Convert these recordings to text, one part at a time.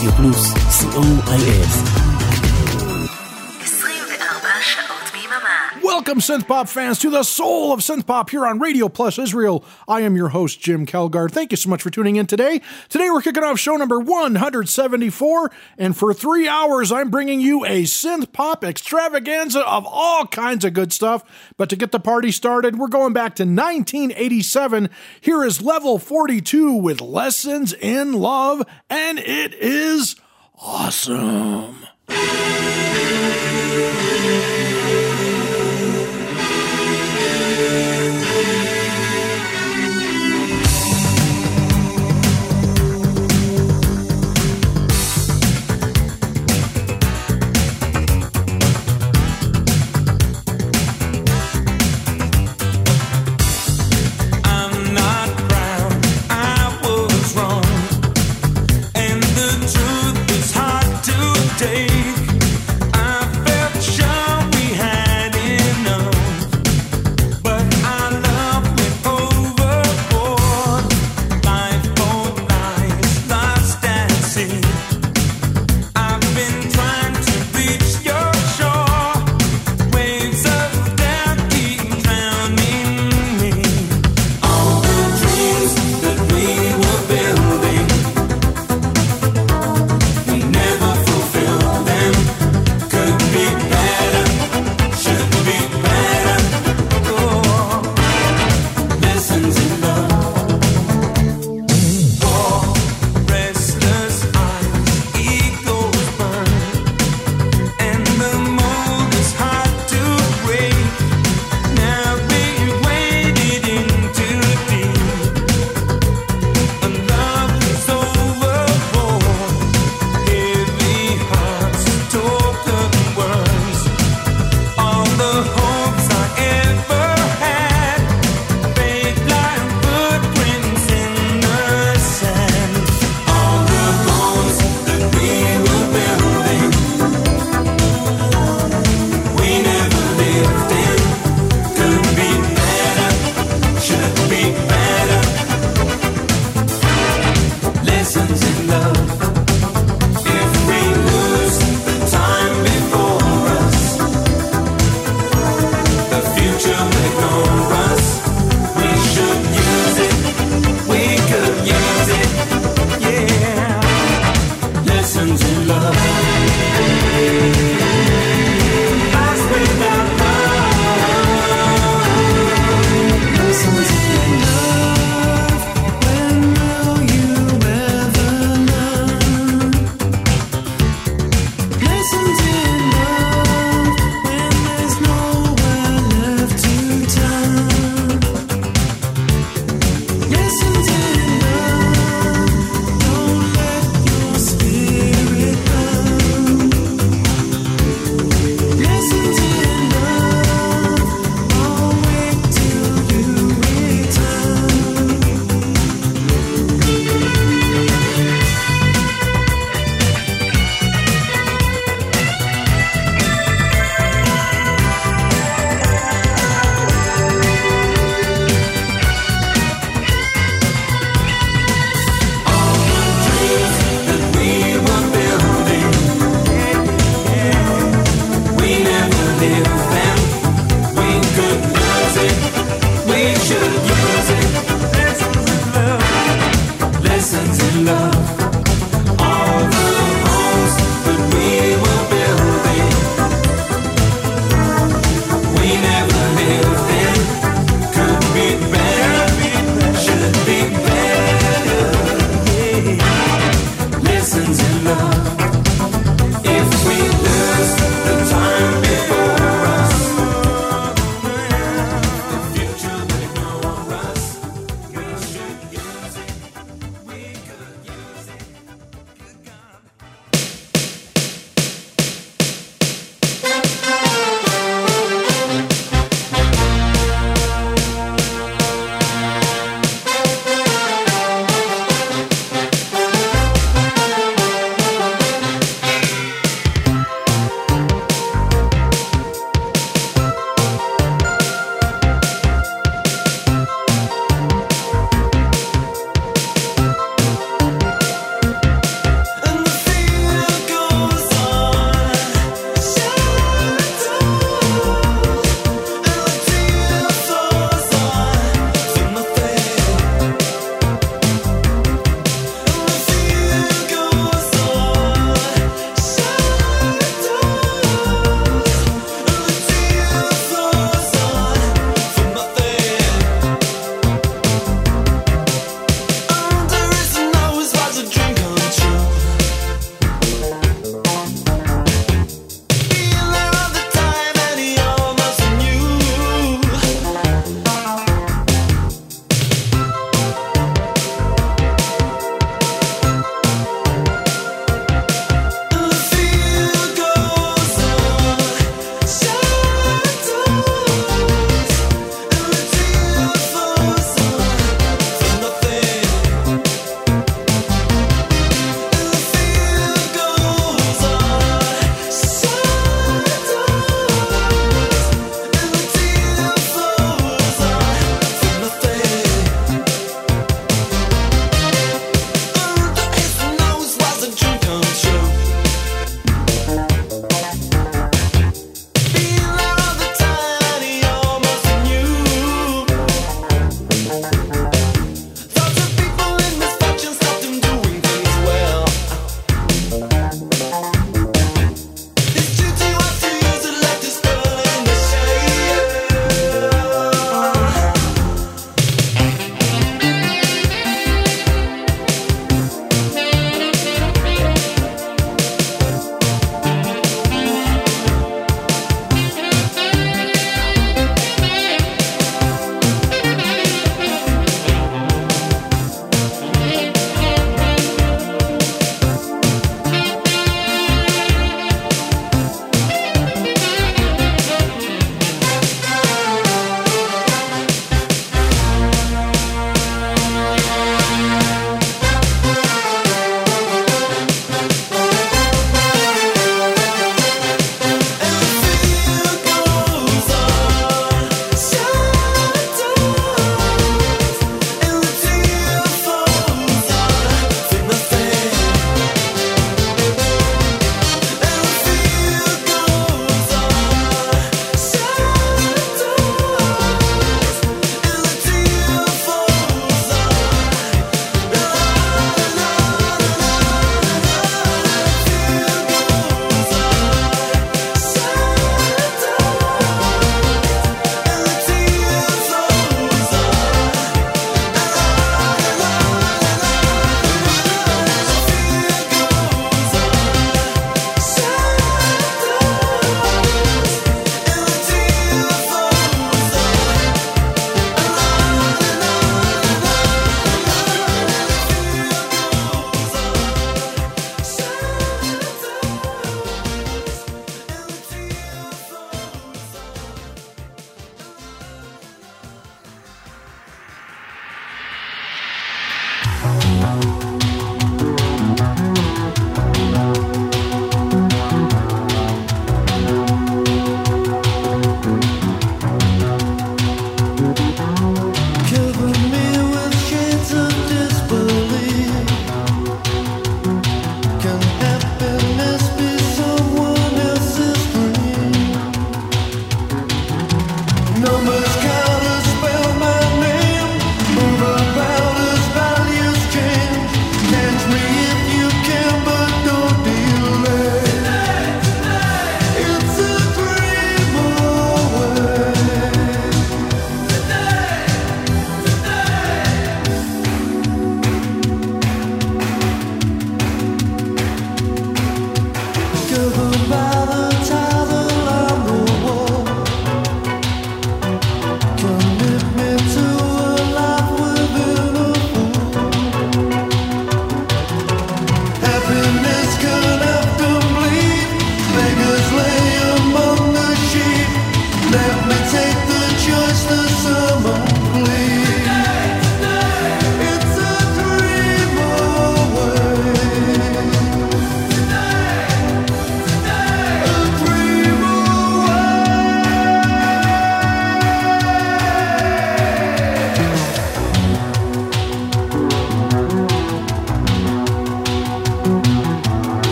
רדיו פלוס, co.il. Welcome, synth pop fans, to the Sol of synth pop here on Radio Plus Israel. I am your host, Jim Kelgard. Thank you so much for tuning in today. Today, we're kicking off show number 174, and for three hours, I'm bringing you a synth pop extravaganza of all kinds of good stuff. But to get the party started, we're going back to 1987. Here is level 42 with Lessons in Love, and it is awesome.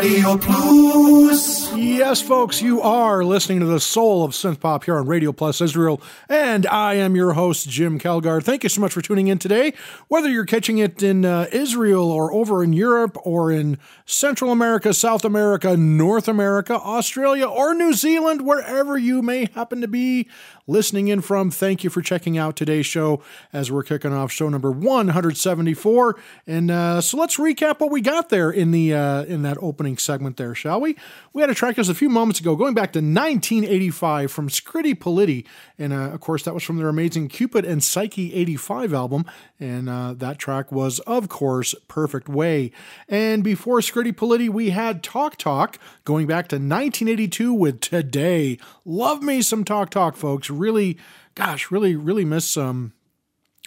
Radio Plus. Yes, folks, you are listening to the Sol of synth pop here on Radio Plus Israel, and I am your host, Jim Kelgard. Thank you so much for tuning in today. Whether you're catching it in uh, Israel or over in Europe or in Central America, South America, North America, Australia, or New Zealand, wherever you may happen to be, listening in from. Thank you for checking out today's show as we're kicking off show number 174. And uh, so let's recap what we got there in the uh, in that opening segment there, shall we? We had a track just a few moments ago, going back to 1985 from Scritti Politti, and uh, of course that was from their amazing Cupid and Psyche 85 album, and uh, that track was of course Perfect Way. And before Scritti Politti, we had Talk Talk, going back to 1982 with Today. Love me some Talk Talk, folks really, gosh, really, really miss um,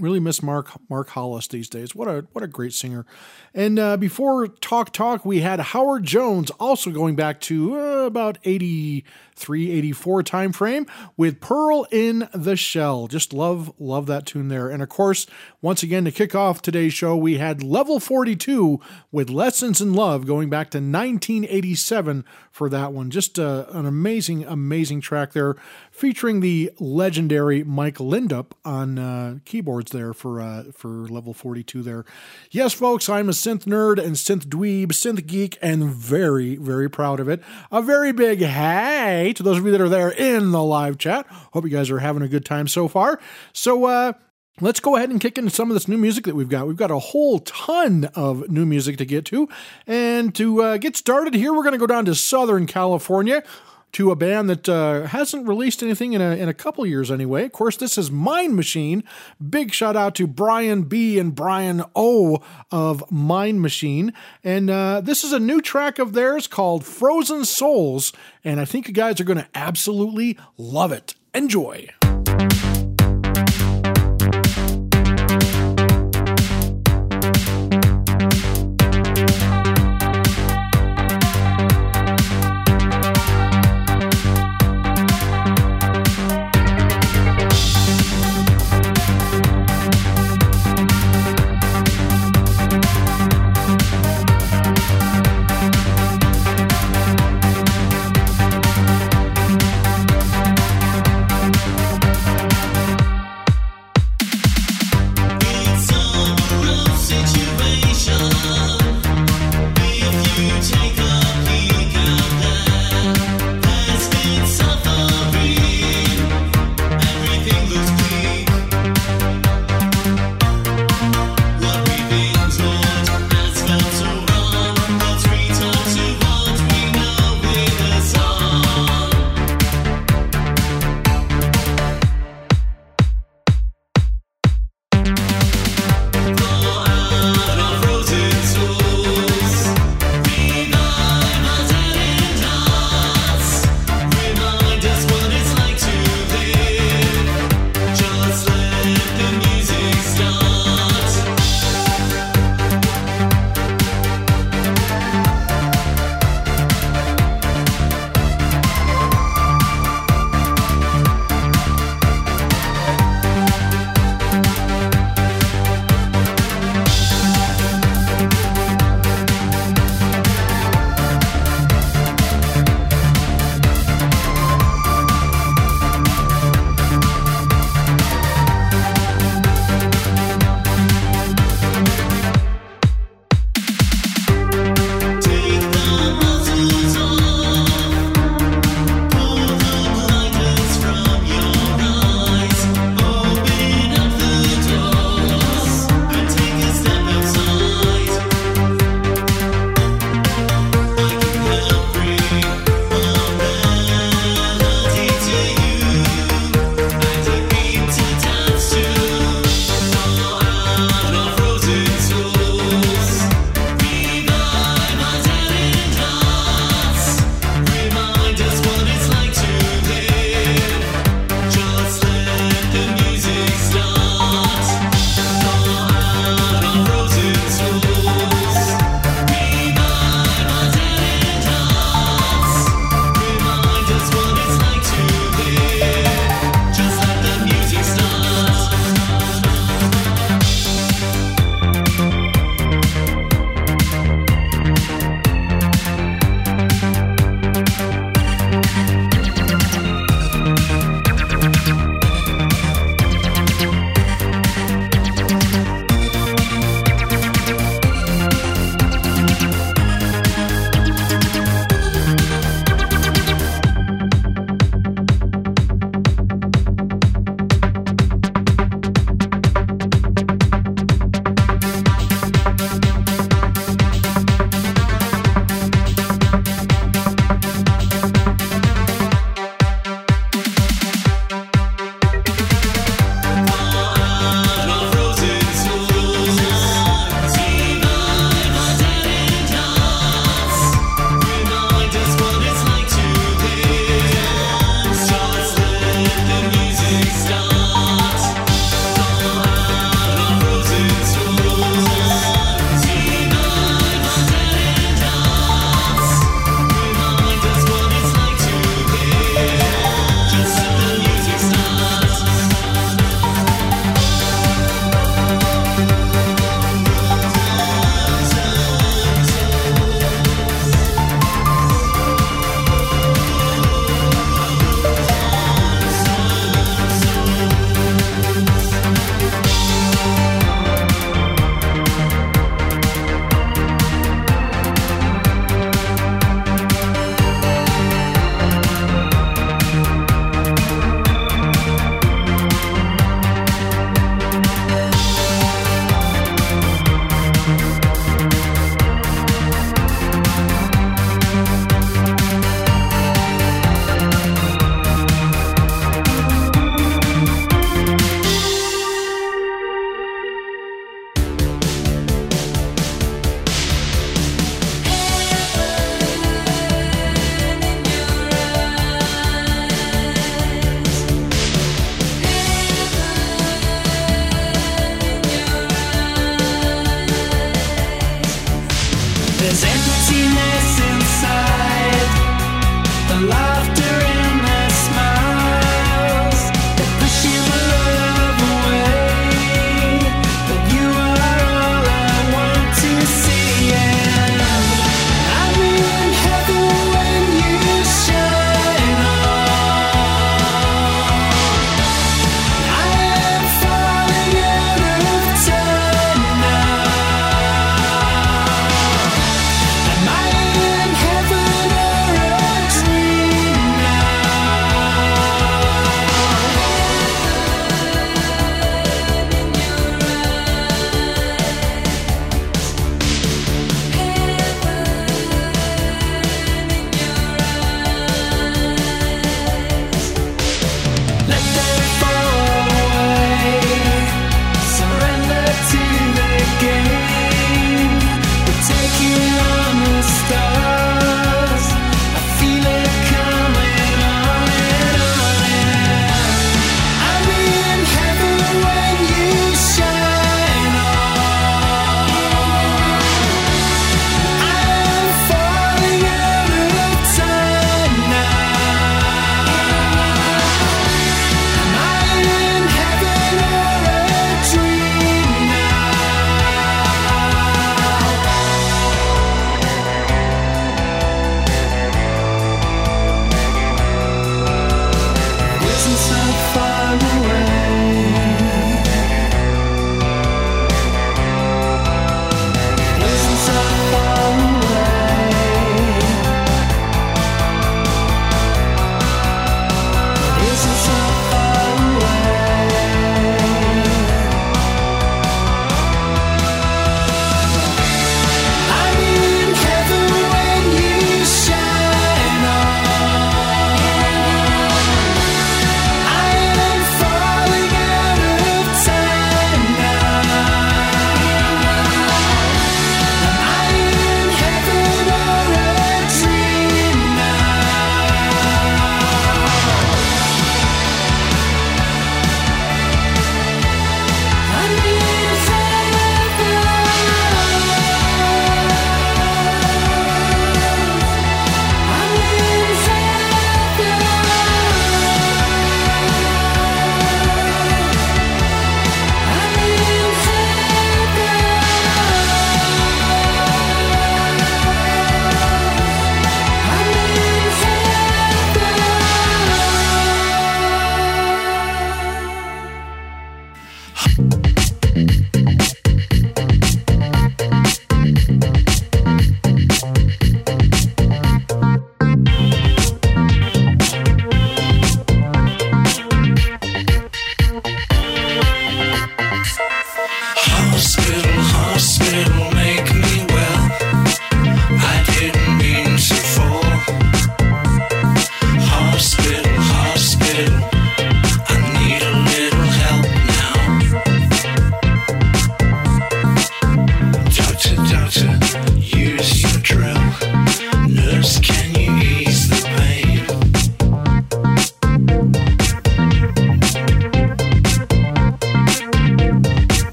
really miss Mark Mark Hollis these days. What a what a great singer. And uh, before Talk Talk, we had Howard Jones, also going back to uh, about 83, 84 time frame with Pearl in the Shell. Just love, love that tune there. And of course, once again, to kick off today's show, we had Level 42 with Lessons in Love going back to 1987 for that one. Just uh, an amazing, amazing track there featuring the legendary Mike Lindup on uh, keyboards there for uh, for level 42 there. Yes, folks, I'm a synth nerd and synth dweeb, synth geek, and very, very proud of it. A very big hey to those of you that are there in the live chat. Hope you guys are having a good time so far. So, uh, Let's go ahead and kick into some of this new music that we've got. We've got a whole ton of new music to get to. And to uh, get started here, we're going to go down to Southern California to a band that uh, hasn't released anything in a, in a couple years anyway. Of course, this is Mind Machine. Big shout out to Brian B. and Brian O. of Mind Machine. And uh, this is a new track of theirs called Frozen Souls. And I think you guys are going to absolutely love it. Enjoy.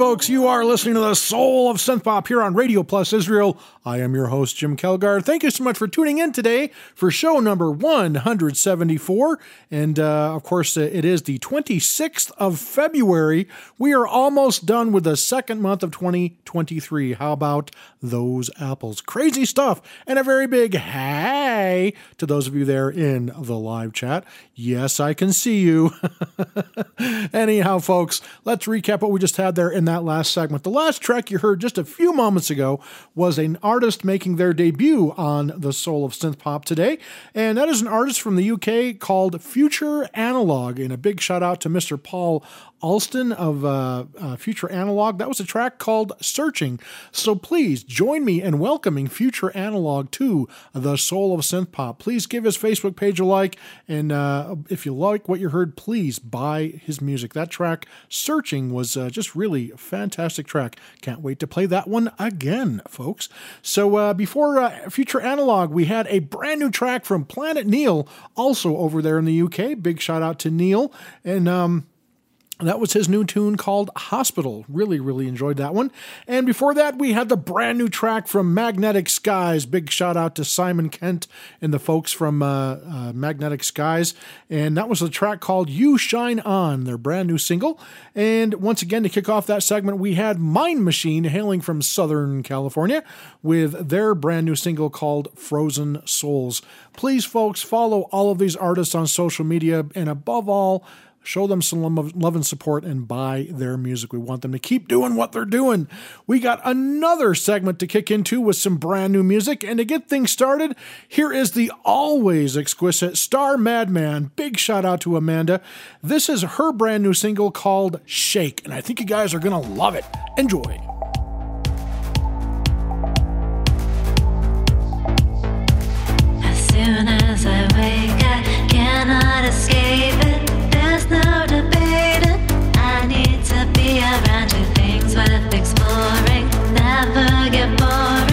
Folks, you are listening to the Sol of synth pop here on Radio Plus Israel. I am your host, Jim Kelgar. Thank you so much for tuning in today for show number 174. And uh, of course, uh, it is the 26th of February. We are almost done with the second month of 2023. How about those apples? Crazy stuff. And a very big hey to those of you there in the live chat. Yes, I can see you. Anyhow, folks, let's recap what we just had there in that last segment. The last track you heard just a few moments ago was an artist making their debut on the Sol of Synth Pop today, and that is an artist from the UK called Future Analog. And a big shout out to Mr. Paul Alston of uh, uh, Future Analog. That was a track called Searching. So please join me in welcoming Future Analog to the Sol of Synth Pop. Please give his Facebook page a like, and uh, if you like what you heard, please buy his music. That track, Searching, was uh, just really a fantastic track. Can't wait to play that one again, folks. So uh, before uh, Future Analog, we had a brand new track from Planet Neil, also over there in the UK. Big shout out to Neil. And, um, that was his new tune called Hospital. Really, really enjoyed that one. And before that, we had the brand new track from Magnetic Skies. Big shout out to Simon Kent and the folks from uh, uh, Magnetic Skies. And that was a track called You Shine On, their brand new single. And once again, to kick off that segment, we had Mind Machine hailing from Southern California with their brand new single called Frozen Souls. Please, folks, follow all of these artists on social media. And above all, show them some love and support and buy their music. We want them to keep doing what they're doing. We got another segment to kick into with some brand new music. And to get things started, here is the always exquisite Star Madman. Big shout out to Amanda. This is her brand new single called Shake. And I think you guys are going to love it. Enjoy. As soon as I wake, I cannot escape it. Around you. Things worth exploring. Never get bored.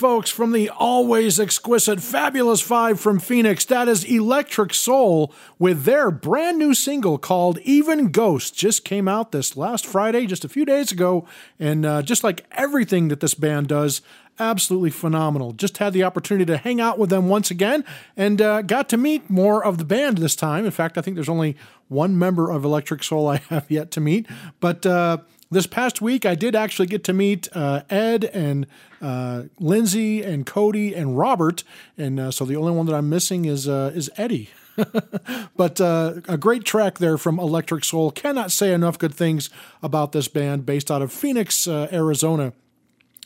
Folks, from the always exquisite Fabulous Five from Phoenix, that is Electric Soul with their brand new single called Even Ghost. Just came out this last Friday, just a few days ago, and uh, just like everything that this band does, absolutely phenomenal. Just had the opportunity to hang out with them once again and uh, got to meet more of the band this time. In fact, I think there's only one member of Electric Soul I have yet to meet, but. Uh, this past week, I did actually get to meet uh, Ed and uh, Lindsay and Cody and Robert, and uh, so the only one that I'm missing is uh, is Eddie. but uh, a great track there from Electric Soul. Cannot say enough good things about this band, based out of Phoenix, uh, Arizona.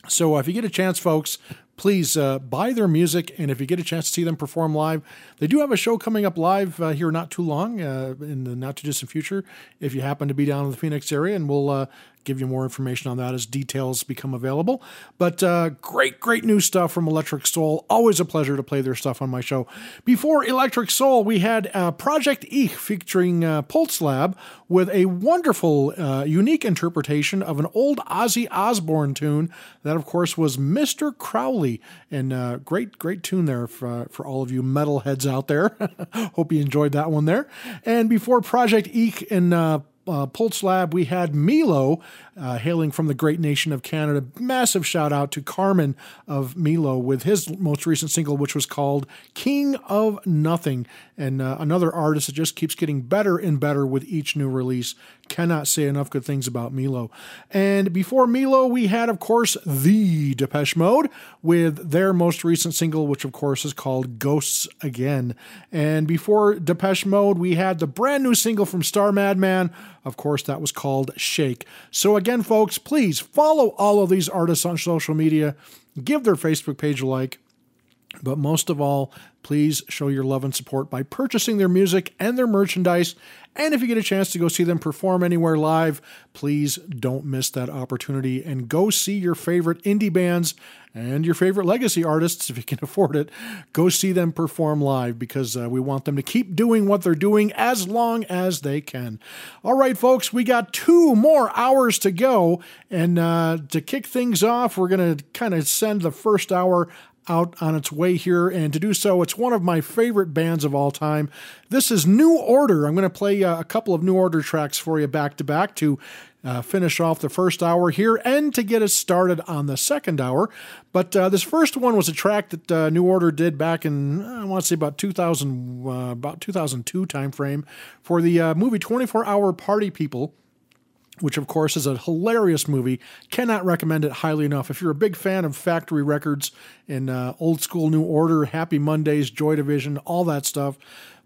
So if you get a chance, folks, please uh, buy their music. And if you get a chance to see them perform live, they do have a show coming up live uh, here not too long, uh, in the not too distant future, if you happen to be down in the Phoenix area. And we'll give you more information on that as details become available. But uh, great, great new stuff from Electric Soul. Always a pleasure to play their stuff on my show. Before Electric Soul, we had uh, Project Ich featuring uh, Pulse Lab with a wonderful, uh, unique interpretation of an old Ozzy Osbourne tune. That, of course, was Mr. Crowley. And uh, great, great tune there for, for all of you metalheads out there. Hope you enjoyed that one there. And before Project Ich and uh, Pulse Lab, we had Milo, uh, hailing from the great nation of Canada. Massive shout out to Carmen of Milo with his most recent single, which was called King of Nothing. And uh, another artist that just keeps getting better and better with each new release. Cannot say enough good things about Milo. And before Milo, we had, of course, the Depeche Mode with their most recent single, which, of course, is called Ghosts Again. And before Depeche Mode, we had the brand new single from Star Madman. Of course, that was called Shake. So, again, folks, please follow all of these artists on social media, give their Facebook page a like. But most of all, please show your love and support by purchasing their music and their merchandise. And if you get a chance to go see them perform anywhere live, please don't miss that opportunity and go see your favorite indie bands and your favorite legacy artists if you can afford it. Go see them perform live because uh, we want them to keep doing what they're doing as long as they can. All right, folks, we got two more hours to go. And uh, to kick things off, we're going to kind of send the first hour out on its way here, and to do so, it's one of my favorite bands of all time. This is New Order. I'm going to play uh, a couple of New Order tracks for you back to back to uh, finish off the first hour here and to get us started on the second hour. But uh, this first one was a track that uh, New Order did back in I want to say about 2000, uh, about 2002 timeframe for the uh, movie 24 Hour Party People which of course is a hilarious movie. Cannot recommend it highly enough. If you're a big fan of Factory Records and uh, old school New Order, Happy Mondays, Joy Division, all that stuff,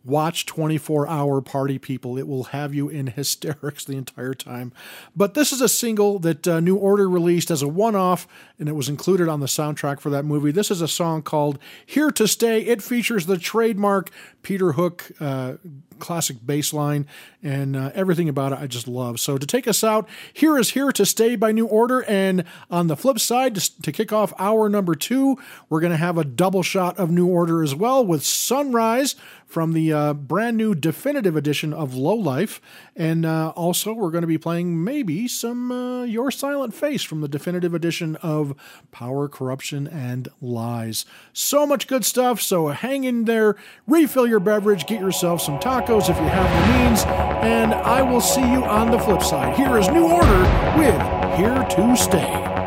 watch 24 Hour Party People. It will have you in hysterics the entire time. But this is a single that uh, New Order released as a one off, and it was included on the soundtrack for that movie. This is a song called Here to Stay. It features the trademark Peter Hook. Uh, classic bass line and uh, everything about it I just love. So to take us out, here is Here to Stay by New Order. And on the flip side, to, to kick off hour number two, we're going to have a double shot of New Order as well with Sunrise from the uh, brand new definitive edition of Low Life. And uh, also, we're going to be playing maybe some uh, Your Silent Face from the definitive edition of Power, Corruption, and Lies. So much good stuff. So hang in there, refill your beverage, get yourself some tacos if you have the means, and I will see you on the flip side. Here is New Order with Here to Stay.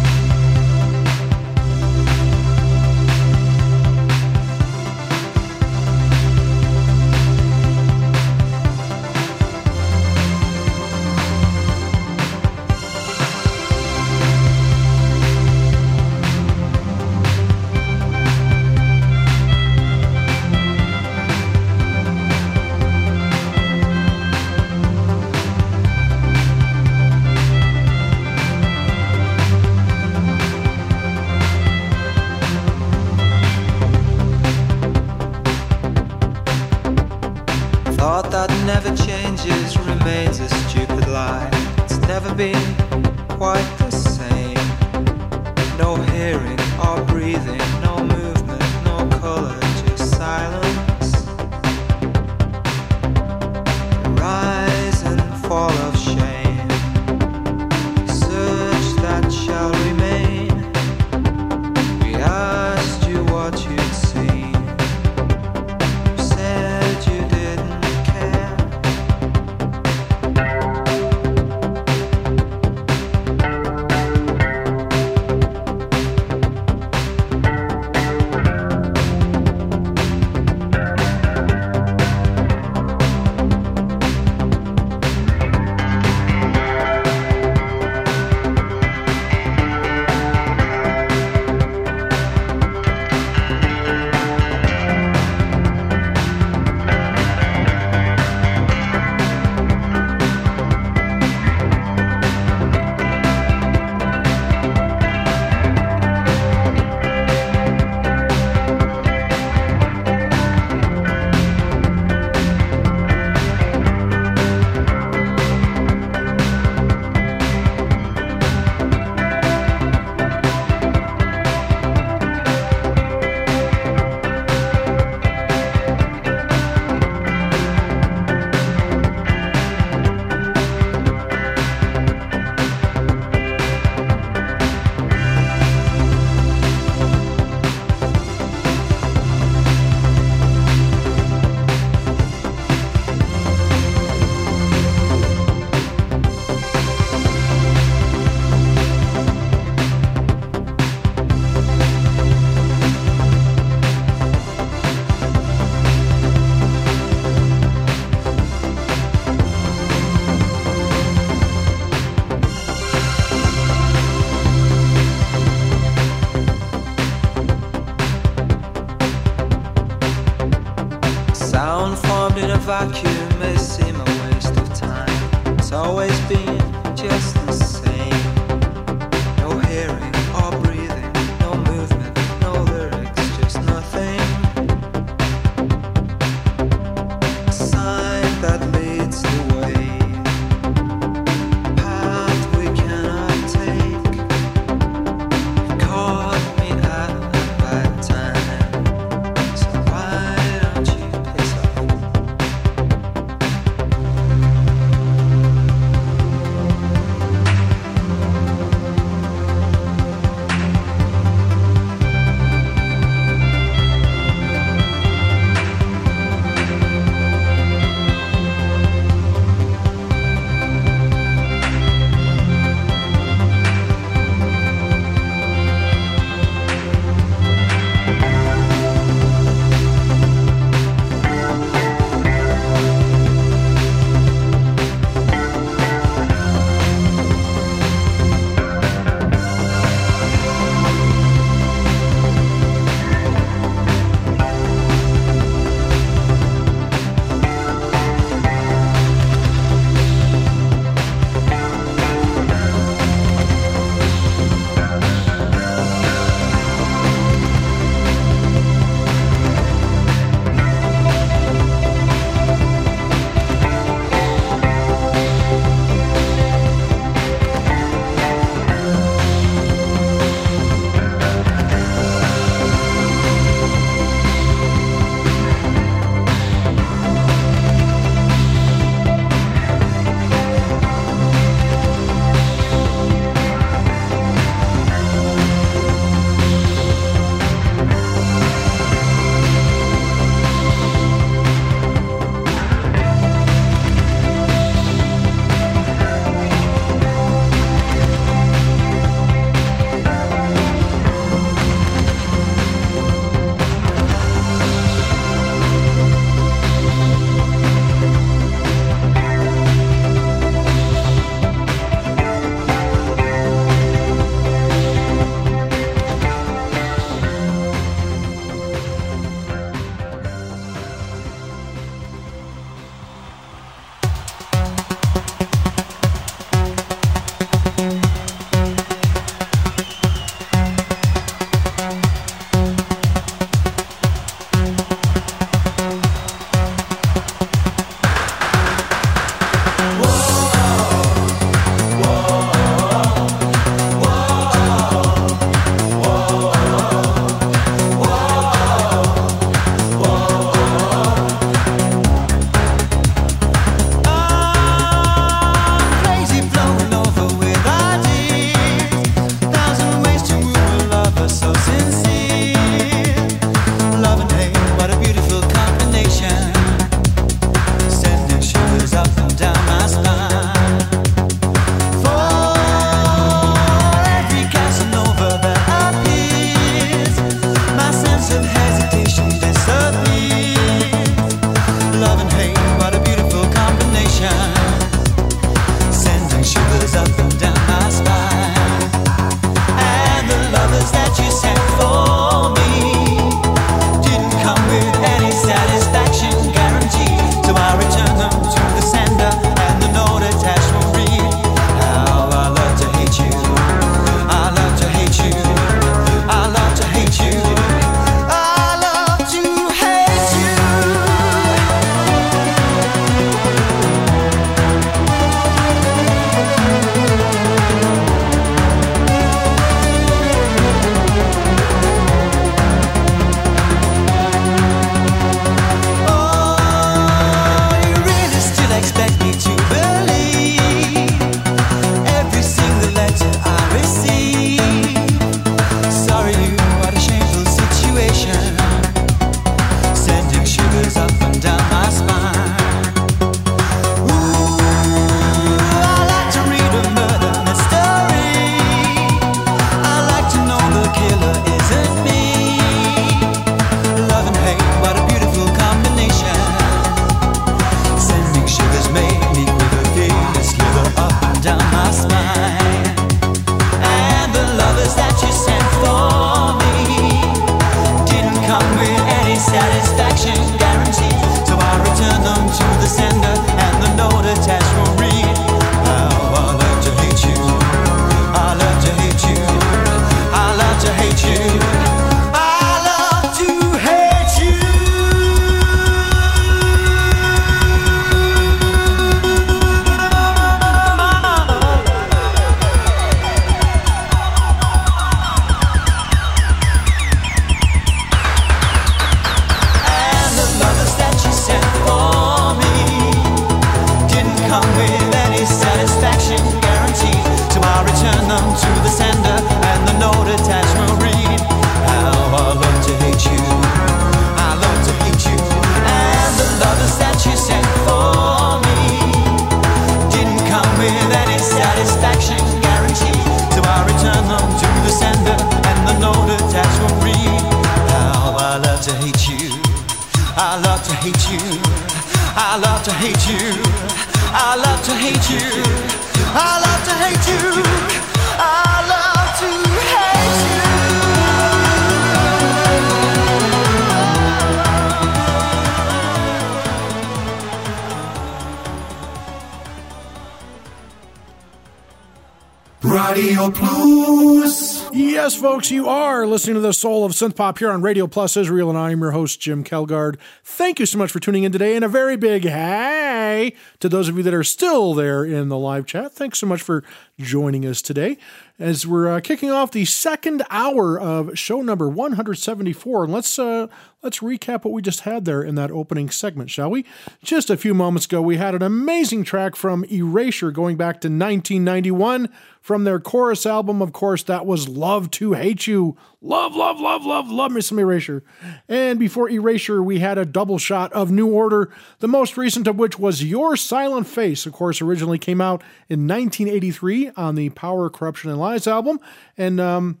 Listening to the Sol of Synth Pop here on Radio Plus Israel, and I am your host, Jim Kelgard. Thank you so much for tuning in today, and a very big hey to those of you that are still there in the live chat. Thanks so much for joining us today as we're uh, kicking off the second hour of show number 174. And let's uh, let's recap what we just had there in that opening segment, shall we? Just a few moments ago, we had an amazing track from Erasure going back to 1991 from their chorus album. Of course, that was Love to Hate You. Love, love, love, love, love me some Erasure. And before Erasure, we had a double shot of New Order, the most recent of which was Your Silent Face. Of course, originally came out in 1983 on the Power, Corruption, and Lies album. And, um,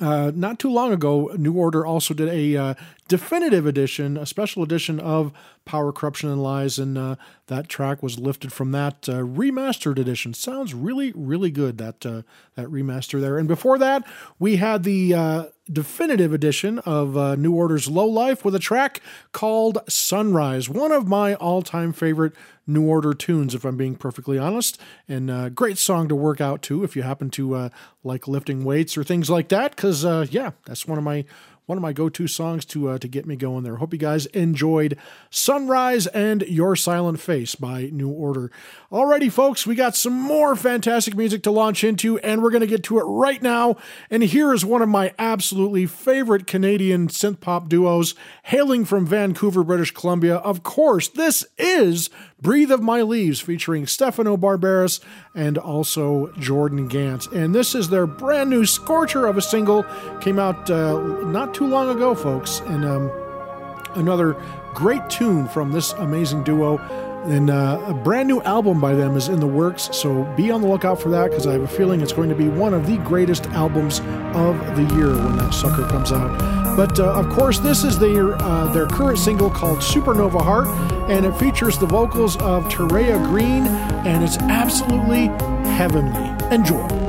uh, not too long ago, New Order also did a uh, definitive edition, a special edition of Power, Corruption, and Lies, and uh, that track was lifted from that uh, remastered edition. Sounds really, really good that uh, that remaster there. And before that, we had the uh, definitive edition of uh, New Order's Low Life with a track called Sunrise, one of my all-time favorite New Order tunes, if I'm being perfectly honest. And uh, great song to work out to if you happen to uh, like lifting weights or things like that. Because uh, yeah, that's one of my one of my go-to songs to uh, to get me going there. Hope you guys enjoyed "Sunrise" and "Your Silent Face" by New Order. Alrighty, folks, we got some more fantastic music to launch into, and we're to get to it right now. And here is one of my absolutely favorite Canadian synth pop duos, hailing from Vancouver, British Columbia. Of course, this is "Breathe of My Leaves" featuring Stefano Barbaras and also Jordan Gant. And this is their brand new scorcher of a single. Came out uh, not too long ago, folks. And um, another great tune from this amazing duo. And uh, a brand new album by them is in the works, so be on the lookout for that because I have a feeling it's going to be one of the greatest albums of the year when that sucker comes out. But uh, of course, this is their uh, their current single called Supernova Heart, and it features the vocals of Terea Green, and it's absolutely heavenly. Enjoy.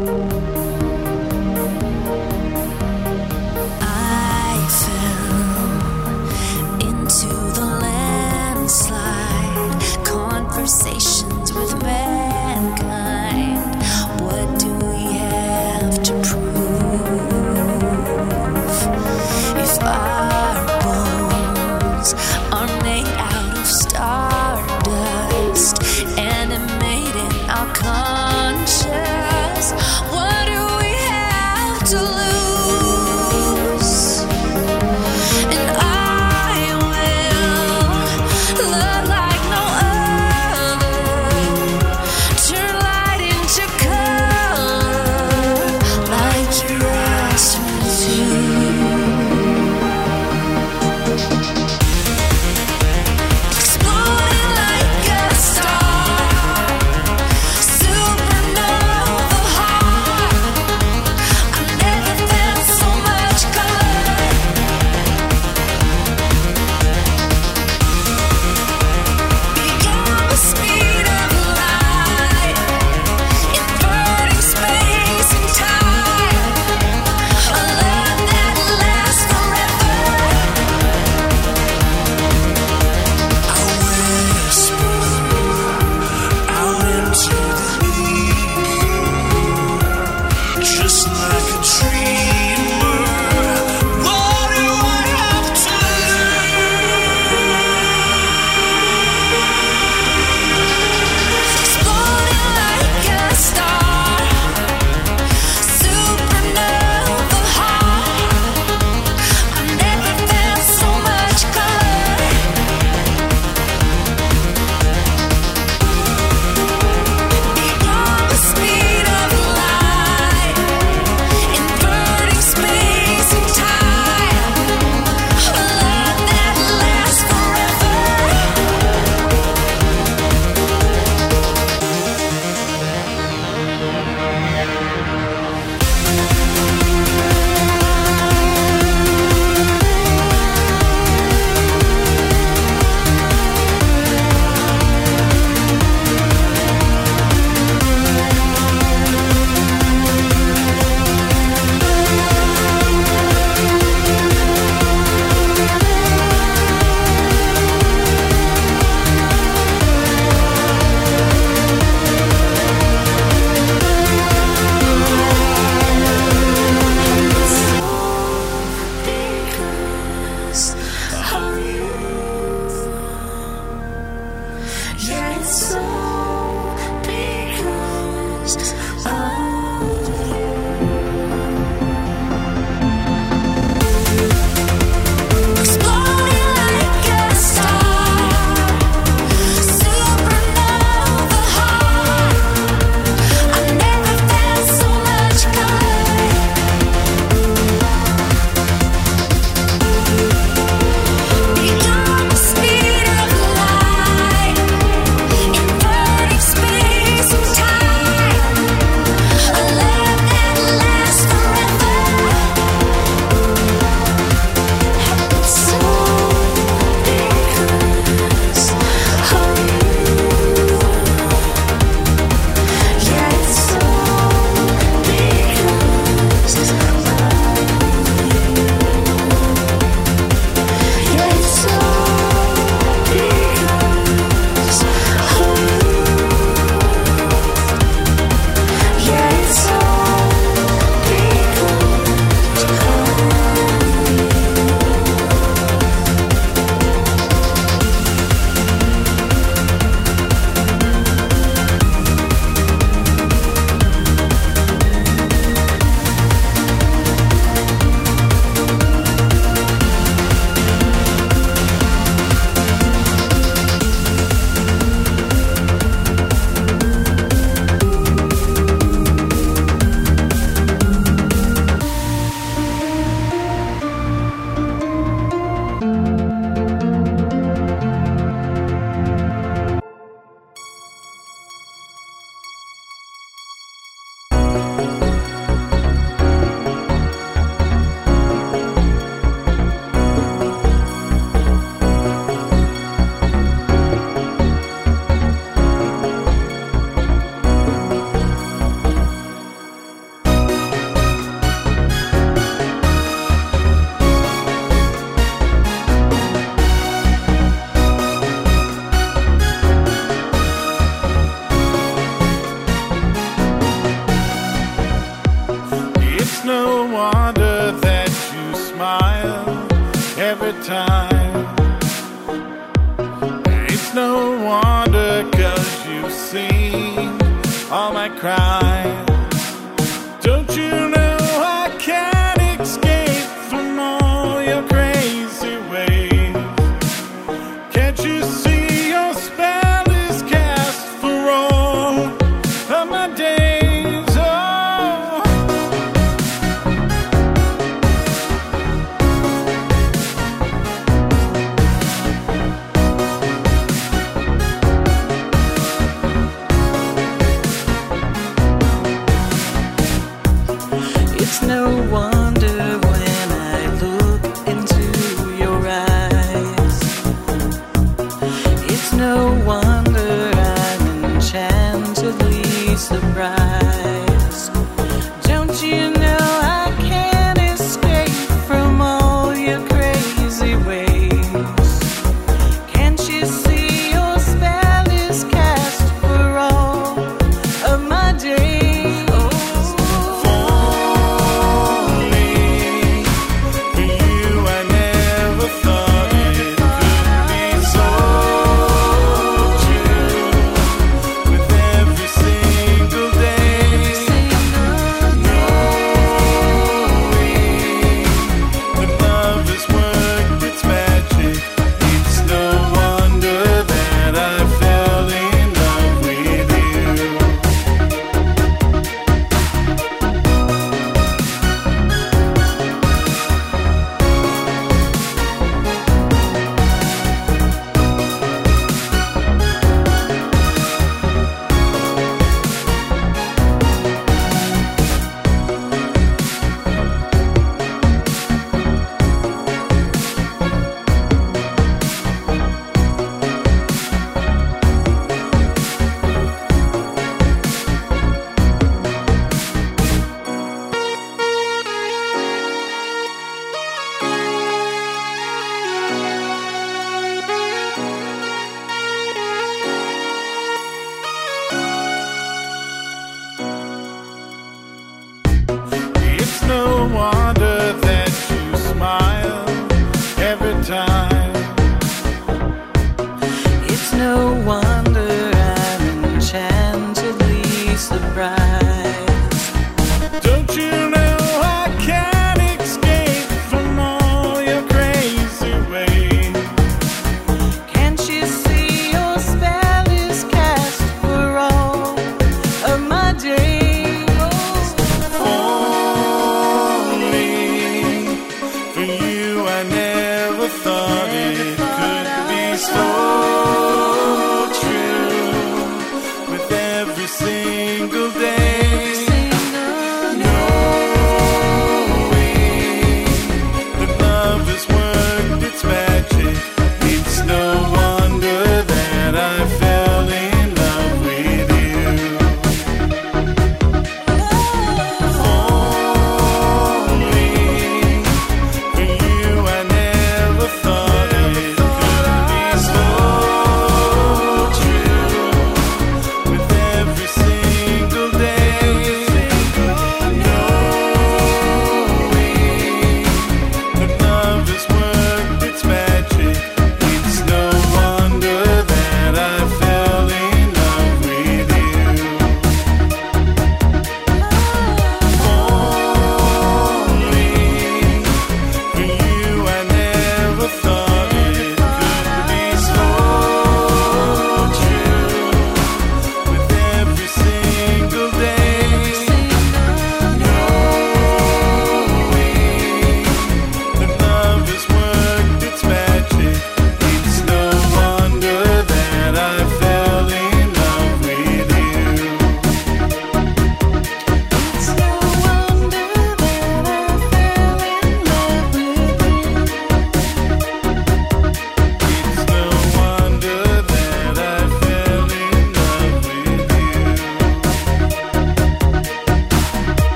wonder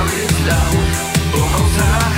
How is love? Bố mong giá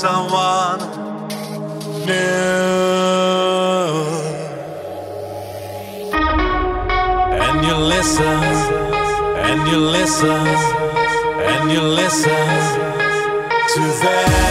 someone new? And you listen, and you listen, and you listen to them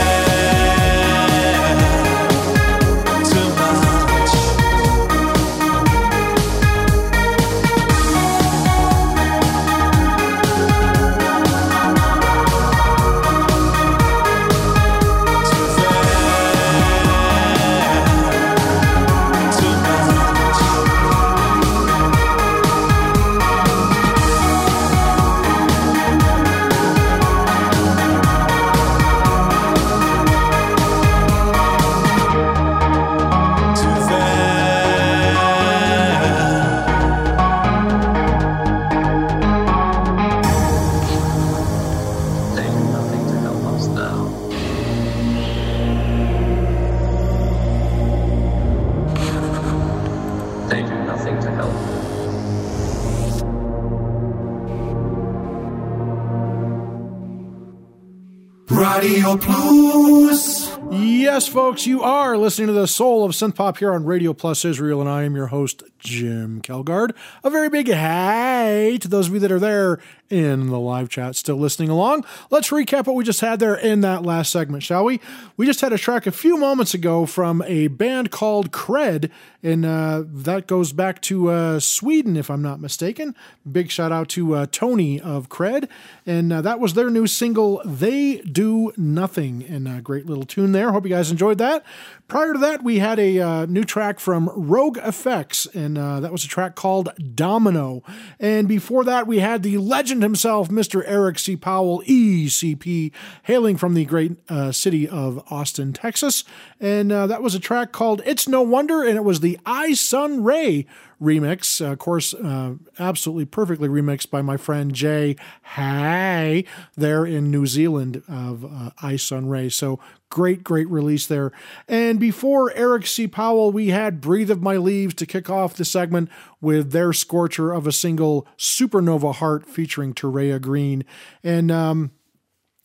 Radio Plus. Yes, folks, you are listening to the Sol of synth pop here on Radio Plus Israel, and I am your host, Jim Kelgard. A very big hey to those of you that are there in the live chat still listening along. Let's recap what we just had there in that last segment, shall we? We just had a track a few moments ago from a band called Cred, and uh, that goes back to uh, Sweden, if I'm not mistaken. Big shout out to uh, Tony of Cred, and uh, that was their new single, They Do Nothing, and a great little tune there. Hope you guys enjoyed that. Prior to that, we had a uh, new track from Rogue Effects, and uh, that was a track called Domino. And before that, we had the legend himself, Mr. Eric C. Powell, ECP, hailing from the great uh, city of Austin, Texas. And uh, that was a track called It's No Wonder, and it was the I Sun Ray remix. Uh, of course, uh, absolutely perfectly remixed by my friend Jay Hay there in New Zealand of uh, I Sun Ray. So great, great release there. And before Eric C. Powell, we had Breathe of My Leaves to kick off the segment with their scorcher of a single Supernova Heart featuring Terea Green. And, um,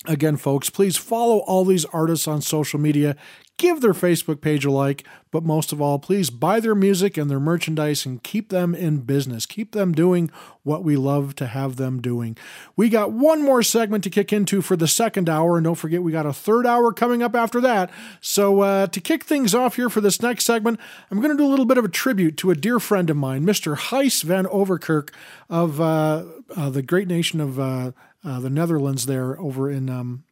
Again, folks, please follow all these artists on social media. Give their Facebook page a like, but most of all, please buy their music and their merchandise and keep them in business. Keep them doing what we love to have them doing. We got one more segment to kick into for the second hour, and don't forget we got a third hour coming up after that. So, uh, to kick things off here for this next segment, I'm going to do a little bit of a tribute to a dear friend of mine, Mr. Heis van Overkirk of uh, uh, the great nation of uh, uh, the Netherlands there over in. Um,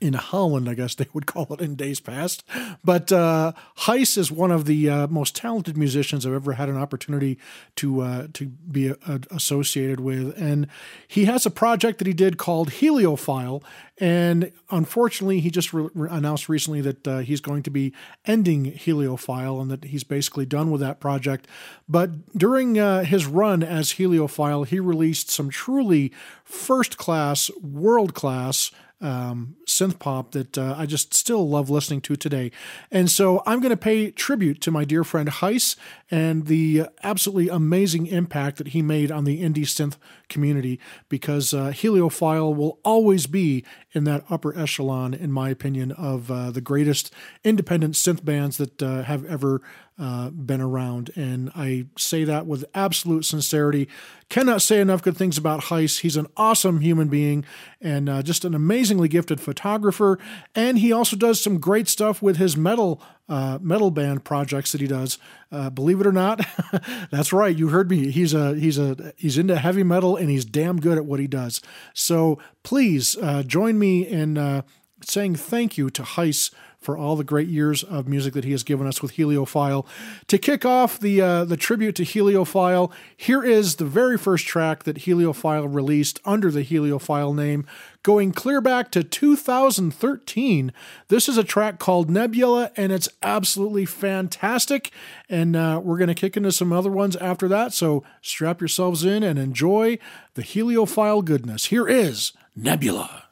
in Holland, I guess they would call it in days past. But uh, Heis is one of the uh, most talented musicians I've ever had an opportunity to uh, to be uh, associated with, and he has a project that he did called Heliophile. And unfortunately, he just re- re- announced recently that uh, he's going to be ending Heliophile and that he's basically done with that project. But during uh, his run as Heliophile, he released some truly first class, world class um, synth pop that uh, I just still love listening to today. And so I'm going to pay tribute to my dear friend Heiss and the absolutely amazing impact that he made on the indie synth community because uh, Heliophile will always be in that upper echelon, in my opinion, of uh, the greatest independent synth bands that uh, have ever uh, been around. And I say that with absolute sincerity. Cannot say enough good things about Heis. He's an awesome human being and uh, just an amazingly gifted photographer. And he also does some great stuff with his metal uh, metal band projects that he does. Uh, believe it or not, that's right. You heard me. He's a he's a he's into heavy metal and he's damn good at what he does. So please uh, join me in uh, saying thank you to Heis for all the great years of music that he has given us with Heliophile. To kick off the uh, the tribute to Heliophile, here is the very first track that Heliophile released under the Heliophile name, going clear back to 2013. This is a track called Nebula, and it's absolutely fantastic. And uh, we're going to kick into some other ones after that. So strap yourselves in and enjoy the Heliophile goodness. Here is Nebula.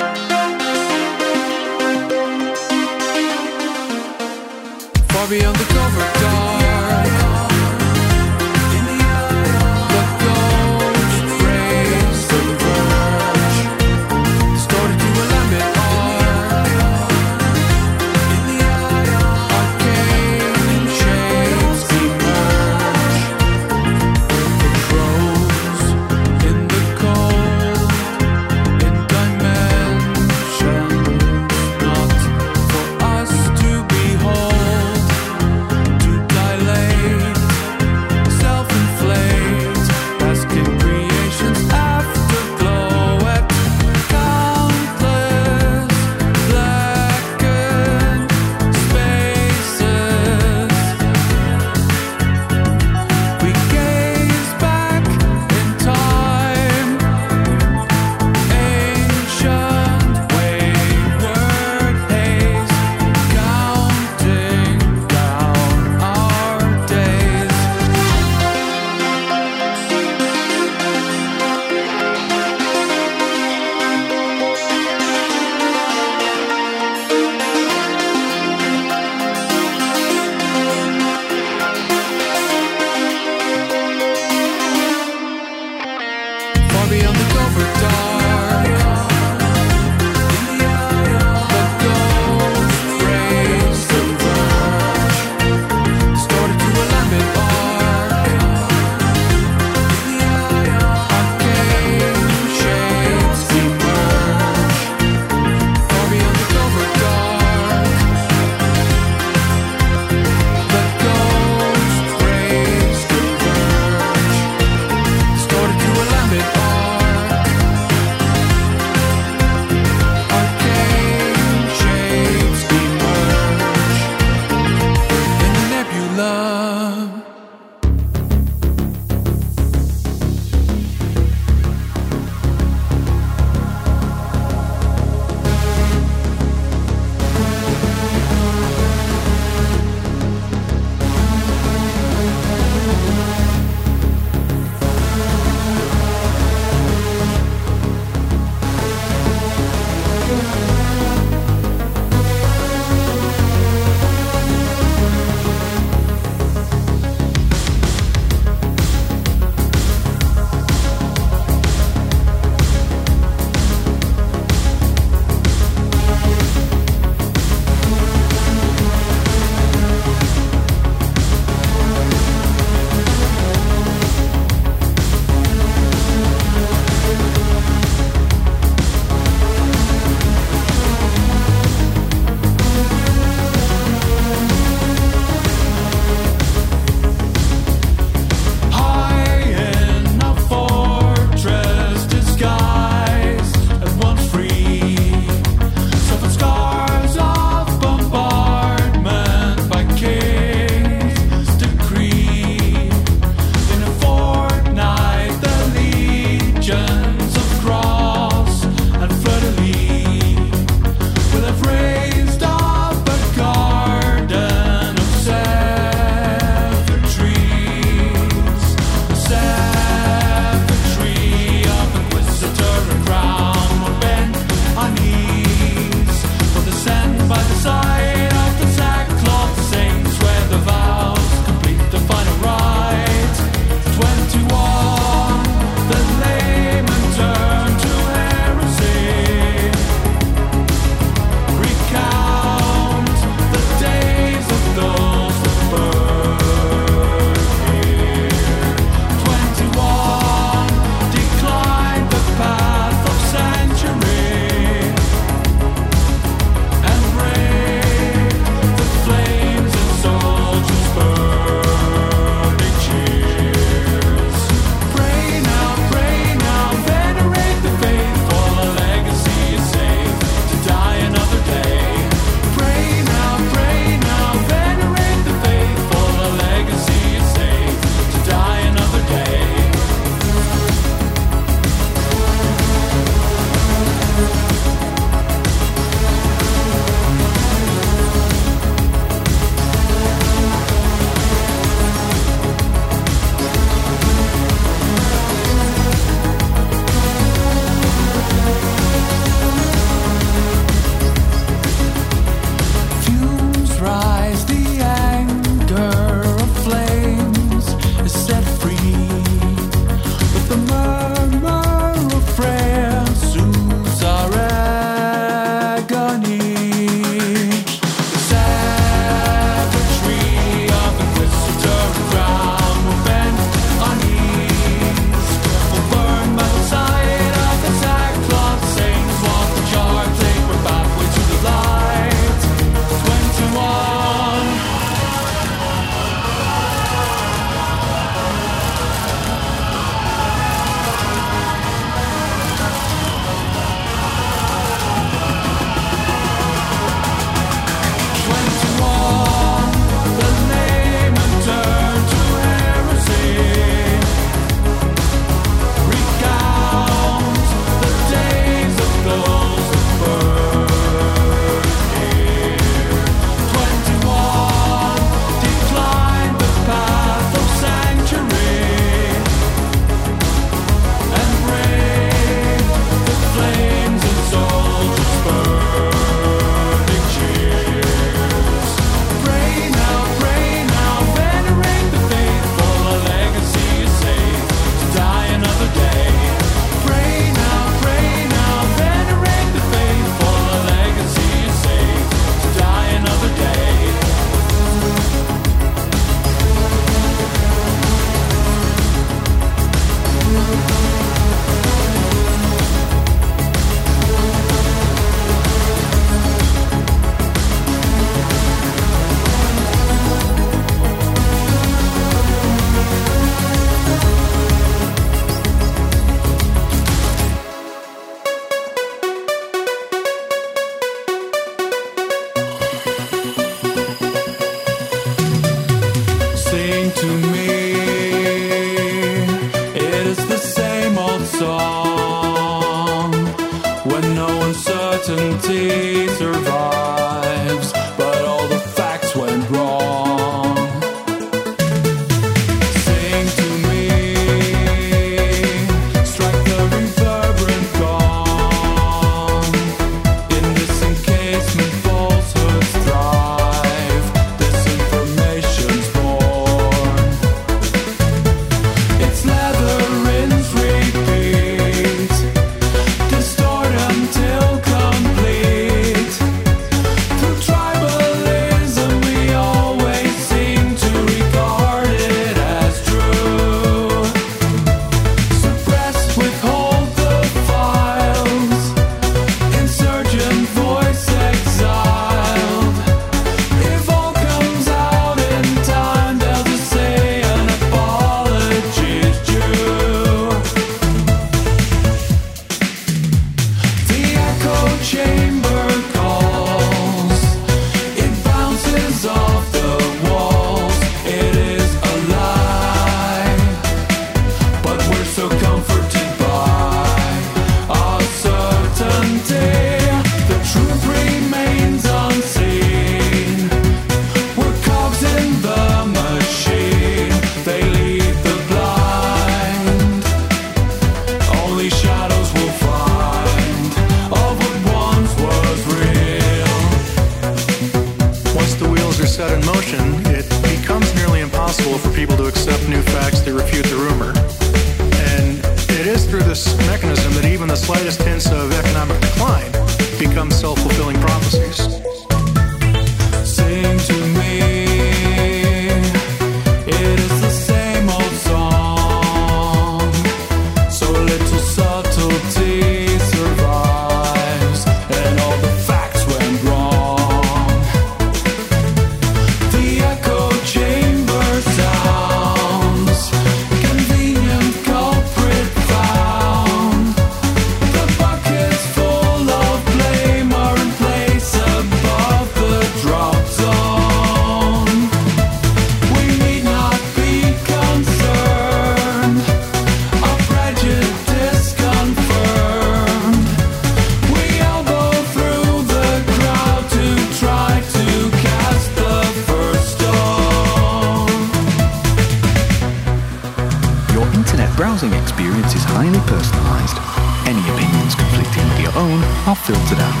filtered out.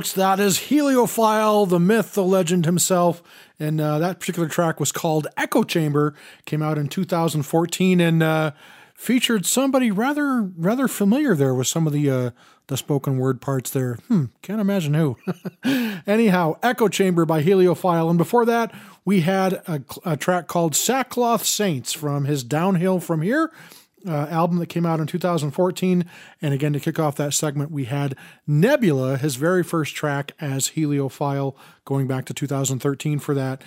folks, that is Heliophile, the myth, the legend himself. And uh, that particular track was called Echo Chamber, came out in 2014, and uh, featured somebody rather rather familiar there with some of the uh, the spoken word parts there. Hmm, can't imagine who. Anyhow, Echo Chamber by Heliophile, and before that we had a, a track called Sackcloth Saints from his Downhill from Here uh, album that came out in 2014. And again, to kick off that segment, we had Nebula, his very first track as Heliophile, going back to 2013 for that.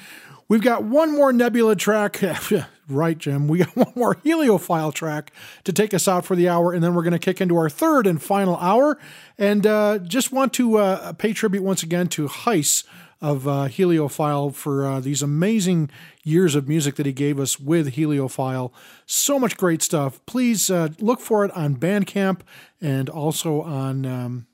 We've got one more Nebula track. right, Jim. We got one more Heliophile track to take us out for the hour, and then we're going to kick into our third and final hour. And uh, just want to uh, pay tribute once again to Heiss of uh, Heliophile for uh, these amazing years of music that he gave us with Heliophile. So much great stuff. Please uh, look for it on Bandcamp and also on. Um,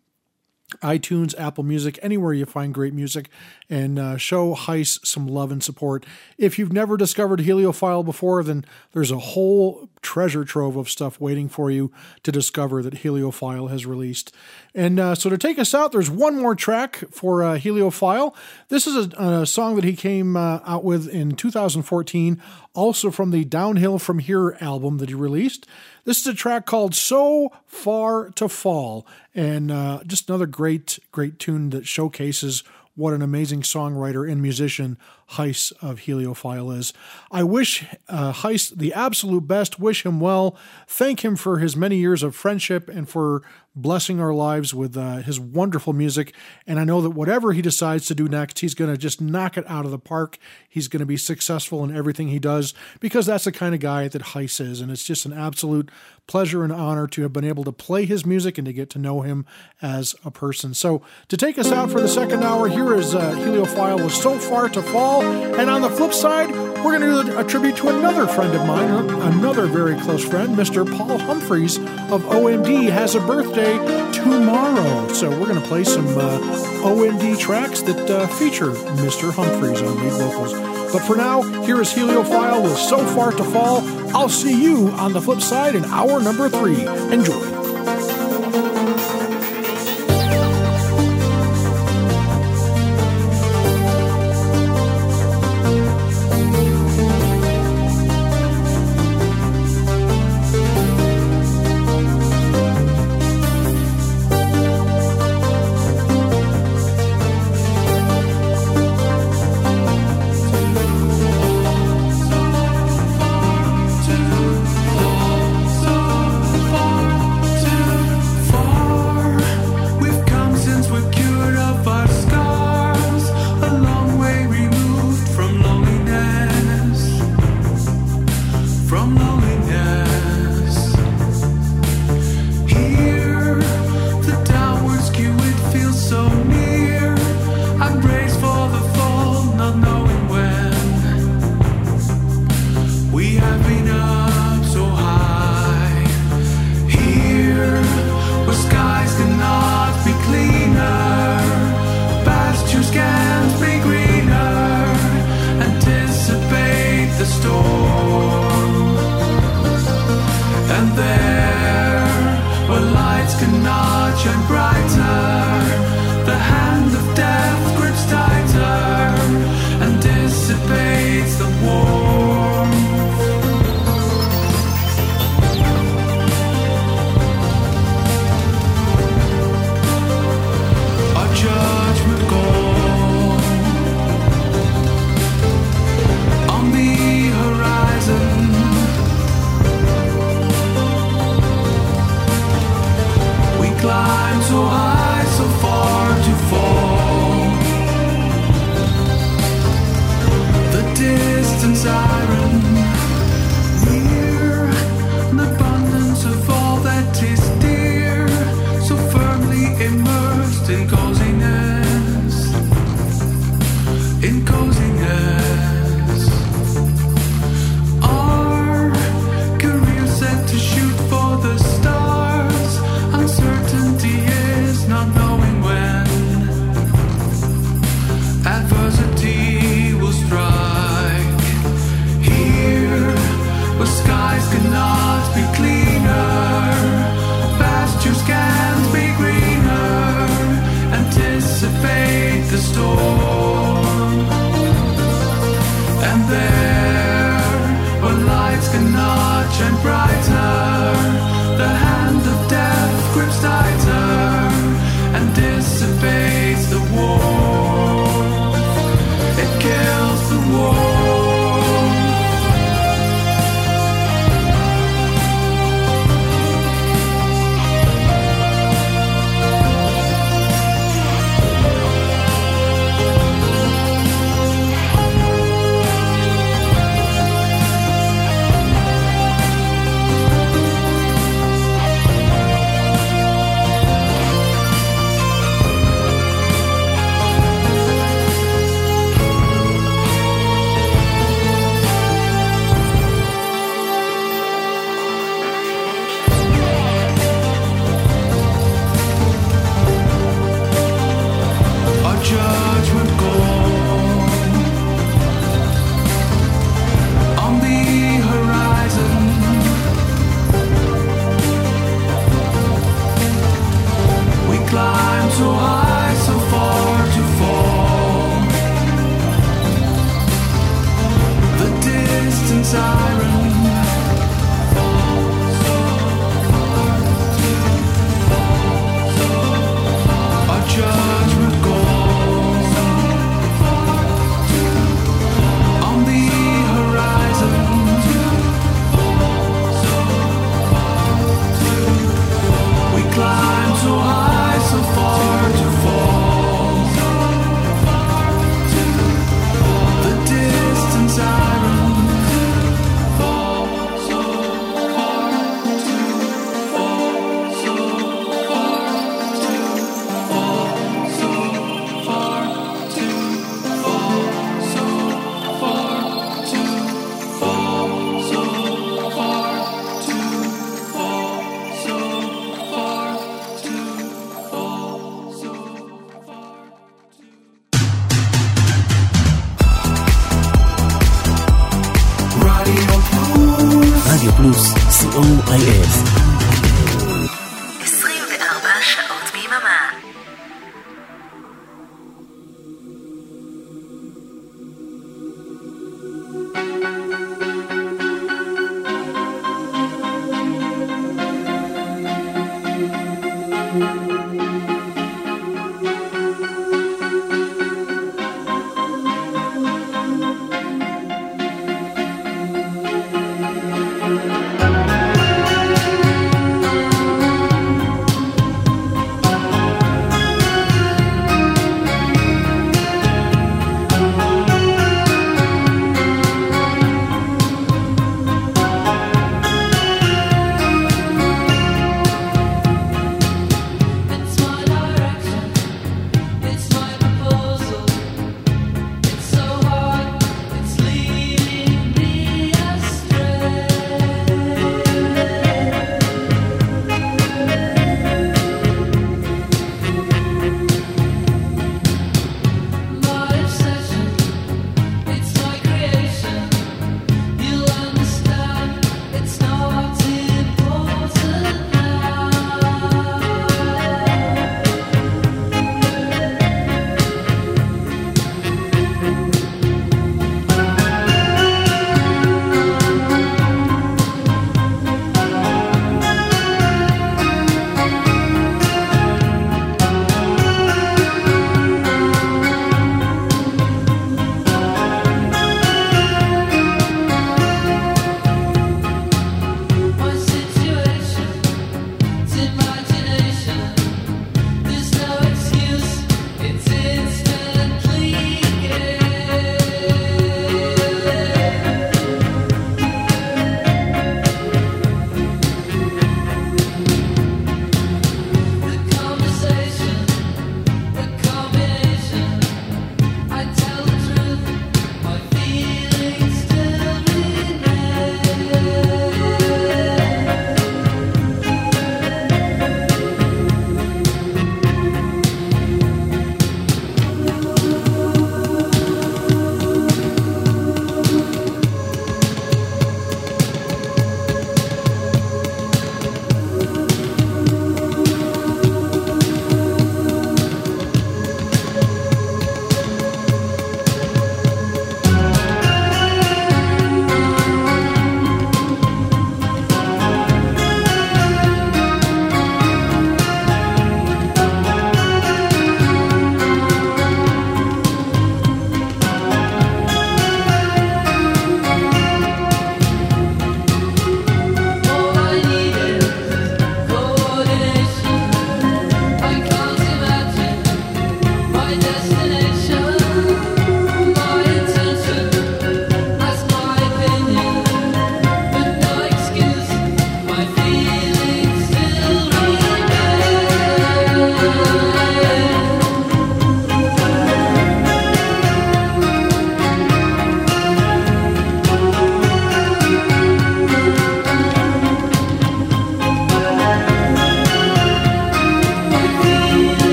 iTunes, Apple Music, anywhere you find great music, and uh, show Heiss some love and support. If you've never discovered Heliophile before, then there's a whole treasure trove of stuff waiting for you to discover that Heliophile has released. And uh, so to take us out, there's one more track for uh, Heliophile. This is a, a song that he came uh, out with in 2014, also from the Downhill From Here album that he released. This is a track called So Far to Fall, and uh, just another great, great tune that showcases what an amazing songwriter and musician Heiss of Heliophile is. I wish uh, Heiss the absolute best, wish him well, thank him for his many years of friendship and for blessing our lives with uh, his wonderful music. And I know that whatever he decides to do next, he's going to just knock it out of the park. He's going to be successful in everything he does because that's the kind of guy that Heiss is. And it's just an absolute pleasure and honor to have been able to play his music and to get to know him as a person. So, to take us out for the second hour, here is uh, Heliophile with So Far to Fall. And on the flip side, we're going to do a tribute to another friend of mine, another very close friend, Mr. Paul Humphreys of OMD, has a birthday tomorrow. So, we're going to play some uh, OMD tracks that uh, feature Mr. Humphreys on lead vocals. But for now, here is Heliophile with So Far to Fall. I'll see you on the flip side in hour number three. Enjoy.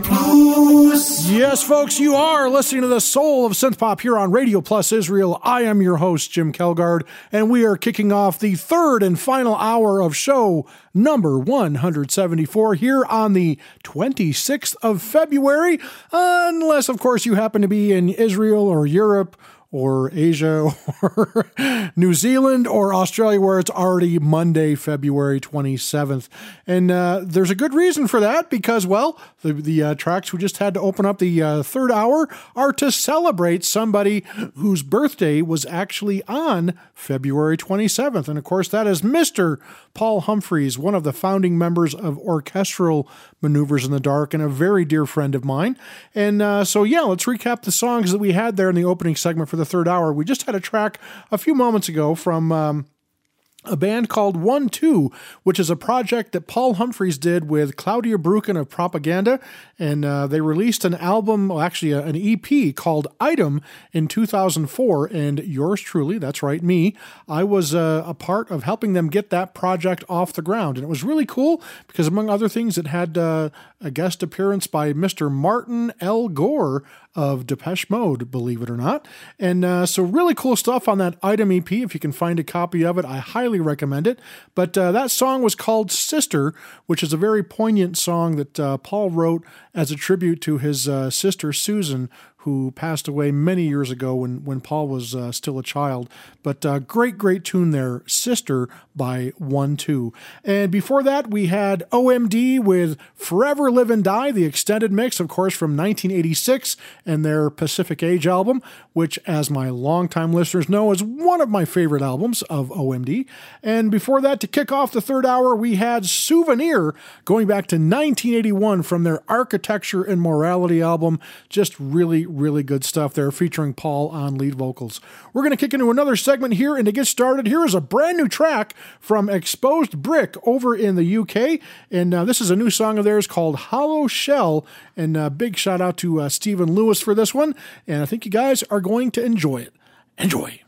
Plus. Yes, folks, you are listening to the Sol of synthpop here on Radio Plus Israel. I am your host, Jim Kelgard, and we are kicking off the third and final hour of show number 174 here on the 26th of February, unless, of course, you happen to be in Israel or Europe or Asia or New Zealand or Australia, where it's already Monday, February 27th. And uh, there's a good reason for that because, well, the, the uh, tracks we just had to open up the uh, third hour are to celebrate somebody whose birthday was actually on February 27th. And of course, that is Mr. Paul Humphreys, one of the founding members of Orchestral Maneuvers in the Dark and a very dear friend of mine. And uh, so, yeah, let's recap the songs that we had there in the opening segment for the third hour. We just had a track a few moments ago from. Um, a band called One Two, which is a project that Paul Humphreys did with Claudia Brucken of Propaganda, and uh, they released an album, well, actually a- an EP called Item in 2004. And yours truly, that's right, me, I was uh, a part of helping them get that project off the ground, and it was really cool because among other things, it had uh, a guest appearance by Mr. Martin L. Gore of Depeche Mode, believe it or not. And uh, so, really cool stuff on that item EP. If you can find a copy of it, I highly recommend it. But uh, that song was called Sister, which is a very poignant song that uh, Paul wrote as a tribute to his uh, sister, Susan, who passed away many years ago when, when Paul was uh, still a child. But uh, great, great tune there, Sister by 1 2. And before that, we had OMD with Forever Live and Die, the extended mix, of course, from 1986 and their Pacific Age album, which, as my longtime listeners know, is one of my favorite albums of OMD. And before that, to kick off the third hour, we had Souvenir going back to 1981 from their Architecture and Morality album. Just really, really good stuff there, featuring Paul on lead vocals. We're going to kick into another segment here, and to get started, here is a brand new track from Exposed Brick over in the UK. And uh, this is a new song of theirs called Hollow Shell. And uh, big shout out to uh, Stephen Lewis for this one. And I think you guys are going to enjoy it. Enjoy.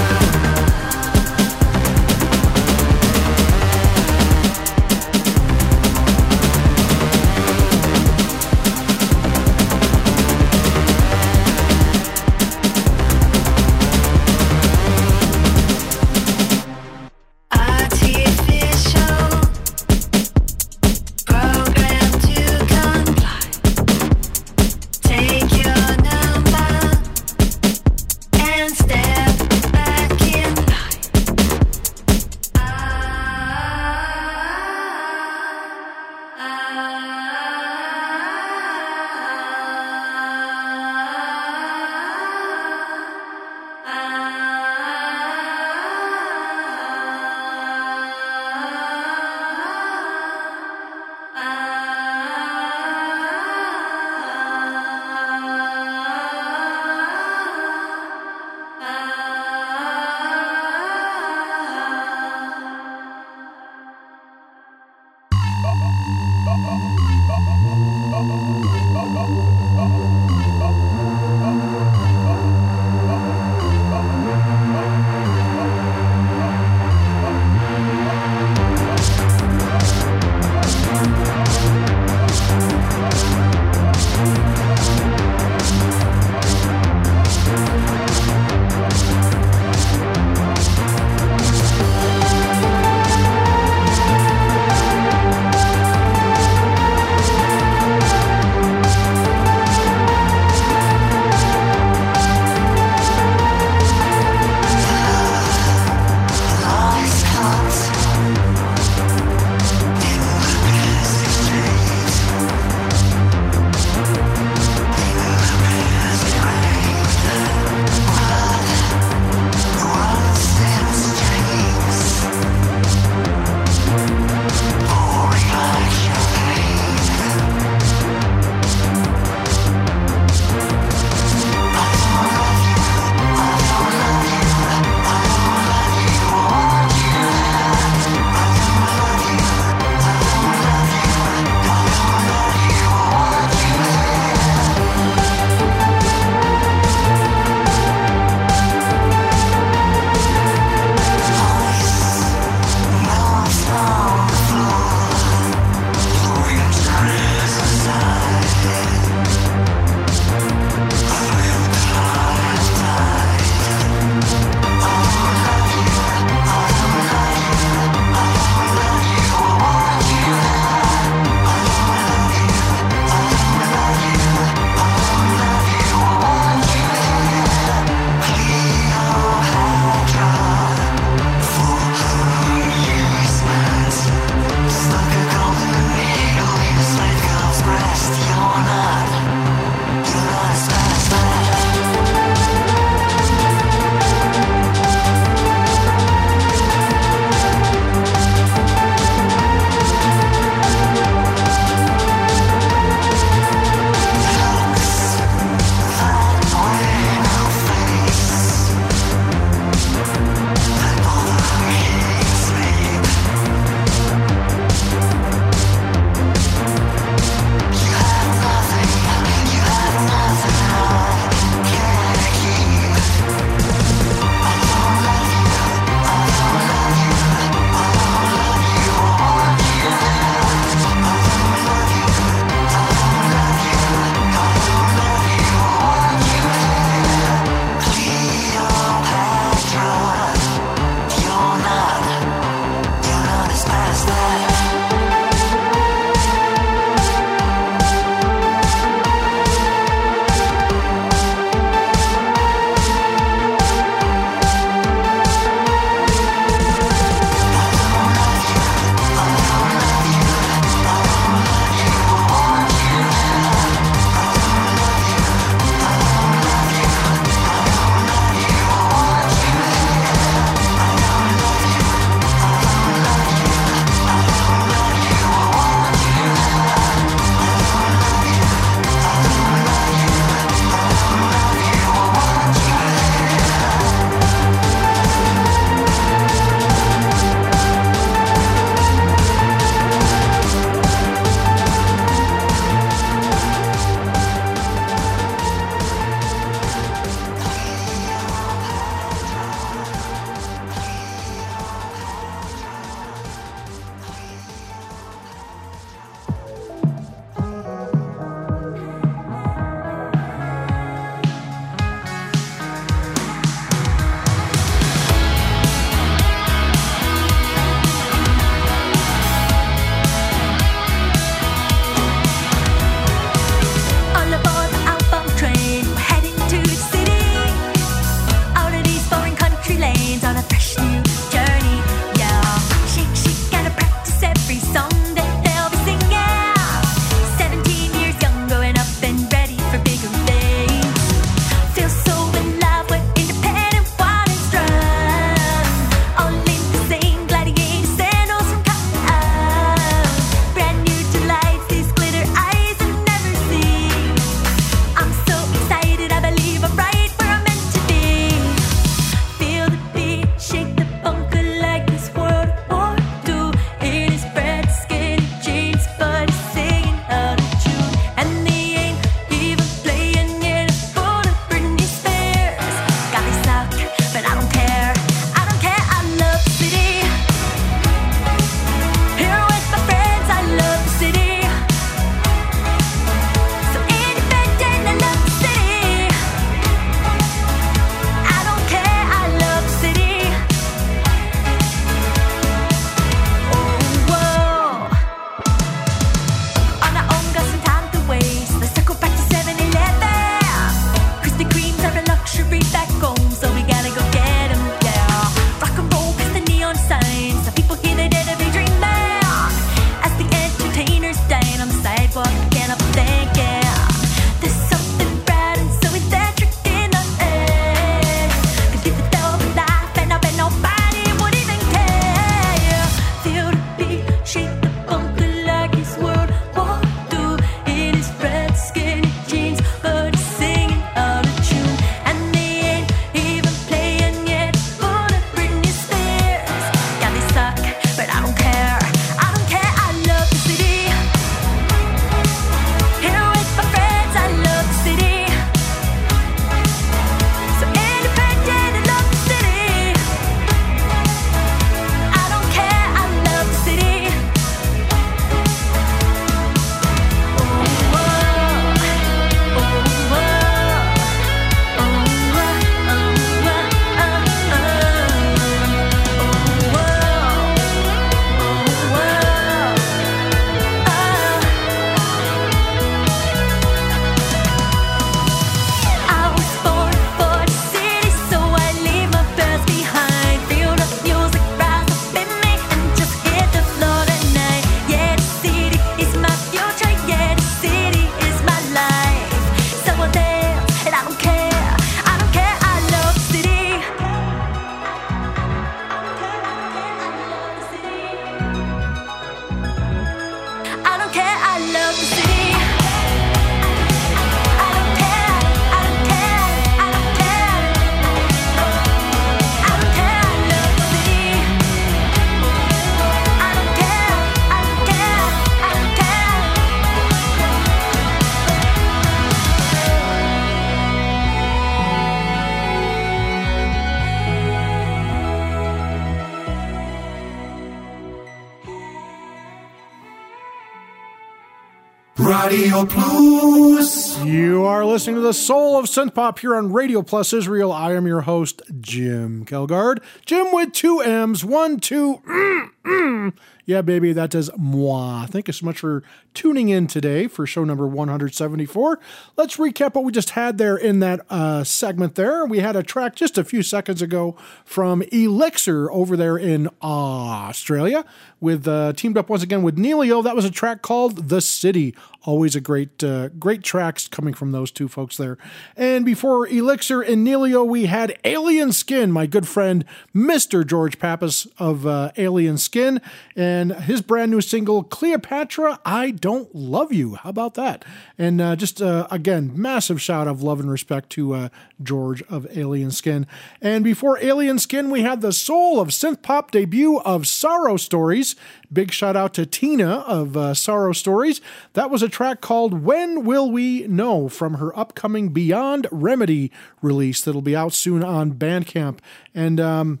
Listening to the Sol of synth pop here on Radio Plus Israel. I am your host, Jim Kelgard. Jim with two M's, one, two. Mm, mm. Yeah, baby, That is moi. Thank you so much for tuning in today for show number 174. Let's recap what we just had there in that uh, segment there. We had a track just a few seconds ago from Elixir over there in Australia with uh, teamed up once again with Neilio. That was a track called The City. Always a great, uh, great tracks coming from those two folks there. And before Elixir and Neilio, we had Alien Skin, my good friend Mr. George Pappas of uh, Alien Skin, and his brand new single Cleopatra, I Don't Love You. How about that? And uh, just uh, again, massive shout of love and respect to uh, George of Alien Skin. And before Alien Skin, we had the Sol of synth pop debut of Sorrow Stories. Big shout out to Tina of uh, Sorrow Stories. That was a track called When Will We Know from her upcoming Beyond Remedy release that'll be out soon on Bandcamp. And, um,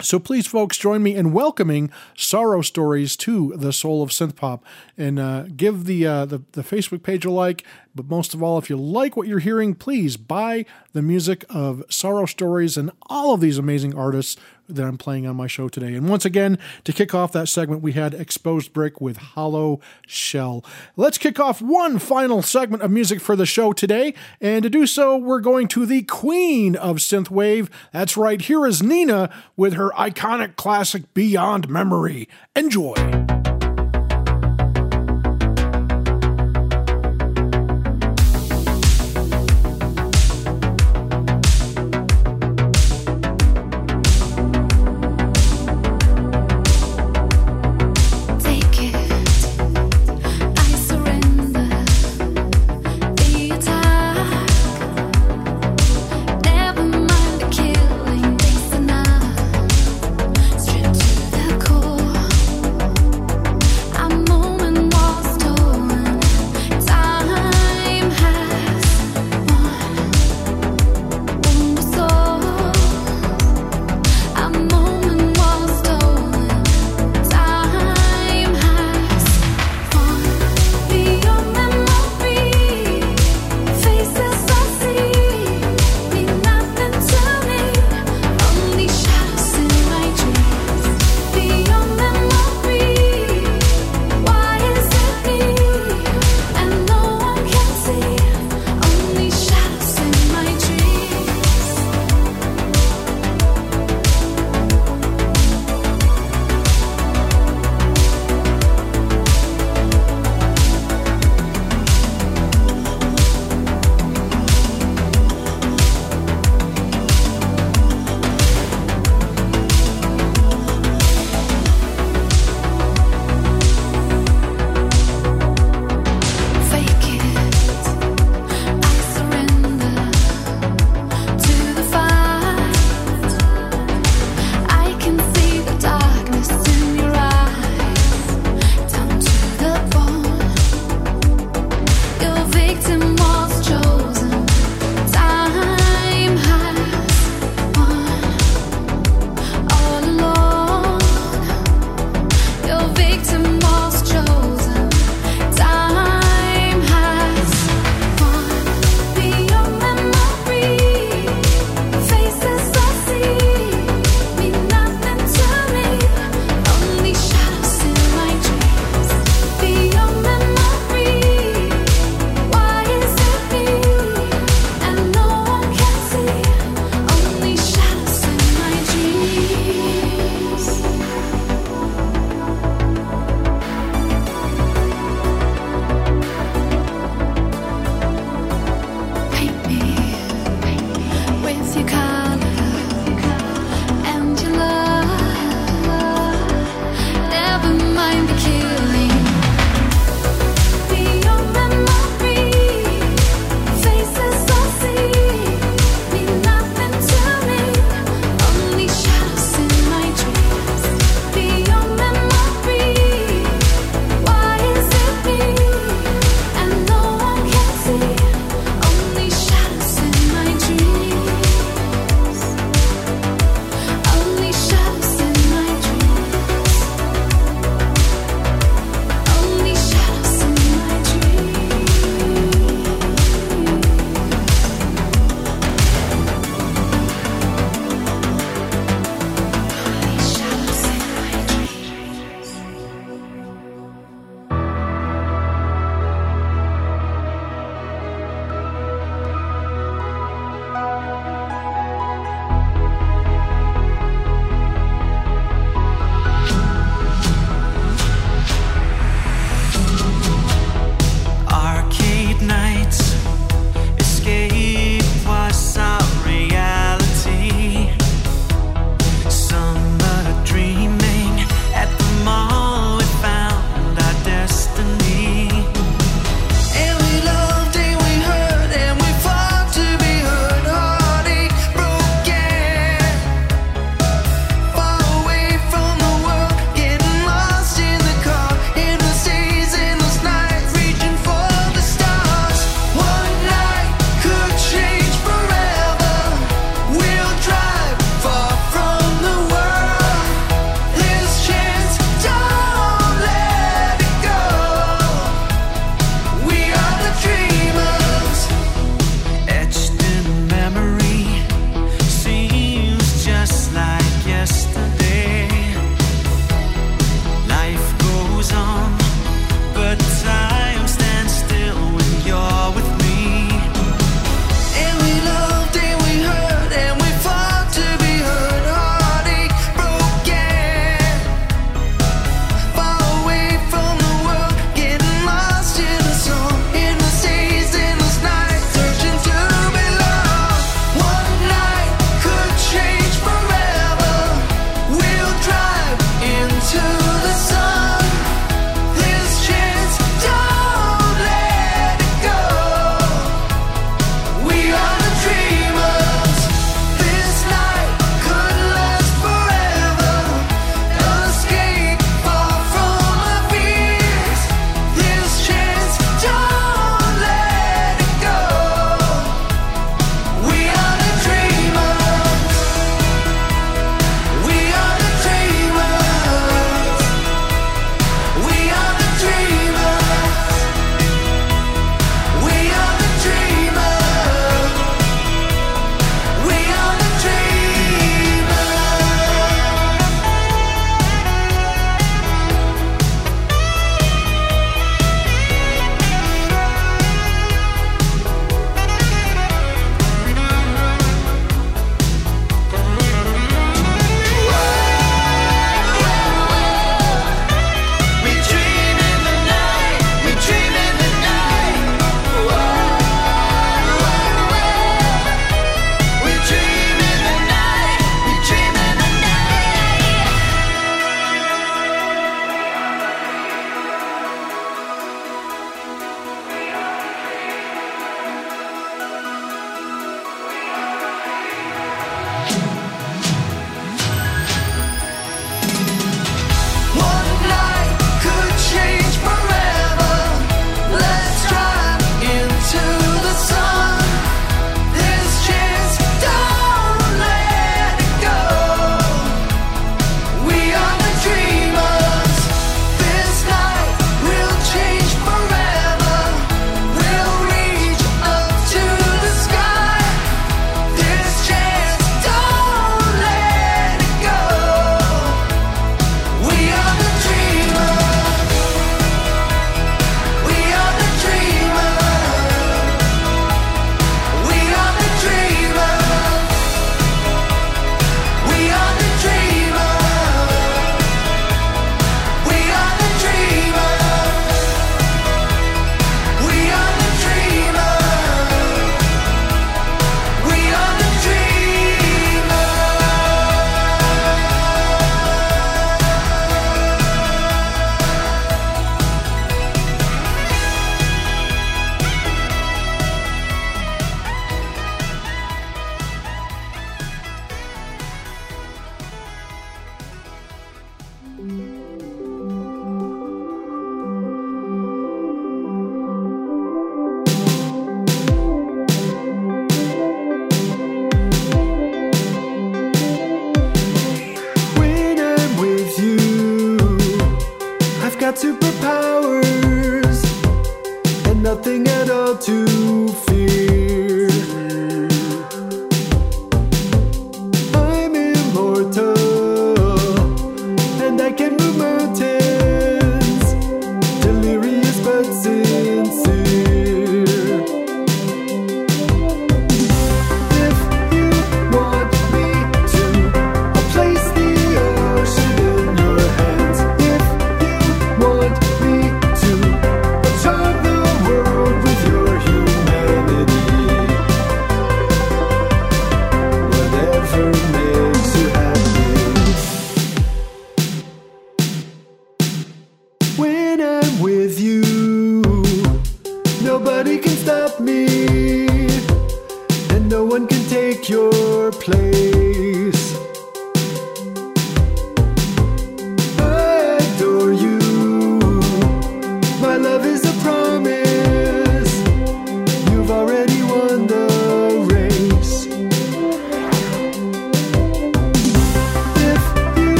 so please, folks, join me in welcoming Sorrow Stories to the Sol of Synthpop, and uh, give the, uh, the the Facebook page a like. But most of all, if you like what you're hearing, please buy the music of Sorrow Stories and all of these amazing artists that I'm playing on my show today. And once again, to kick off that segment, we had Exposed Brick with Hollow Shell. Let's kick off one final segment of music for the show today. And to do so, we're going to the queen of synthwave. That's right, here is Nina with her iconic classic Beyond Memory. Enjoy.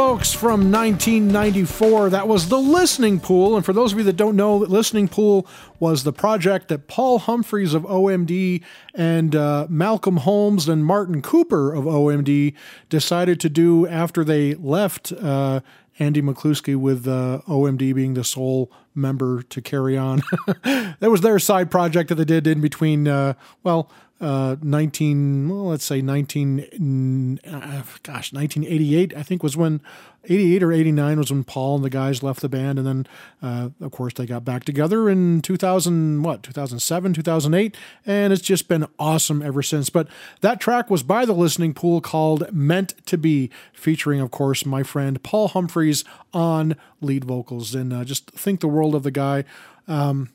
Folks, from 1994, that was The Listening Pool. And for those of you that don't know, Listening Pool was the project that Paul Humphreys of OMD and uh, Malcolm Holmes and Martin Cooper of OMD decided to do after they left uh, Andy McCluskey with uh, OMD being the sole member to carry on. that was their side project that they did in between, uh, well, uh, 19, well, let's say 19, uh, gosh, 1988, I think was when, 88 or 89 was when Paul and the guys left the band. And then, uh, of course, they got back together in 2000, what, 2007, 2008. And it's just been awesome ever since. But that track was by the listening pool called Meant to Be, featuring, of course, my friend Paul Humphreys on lead vocals. And uh, just think the world of the guy. Um,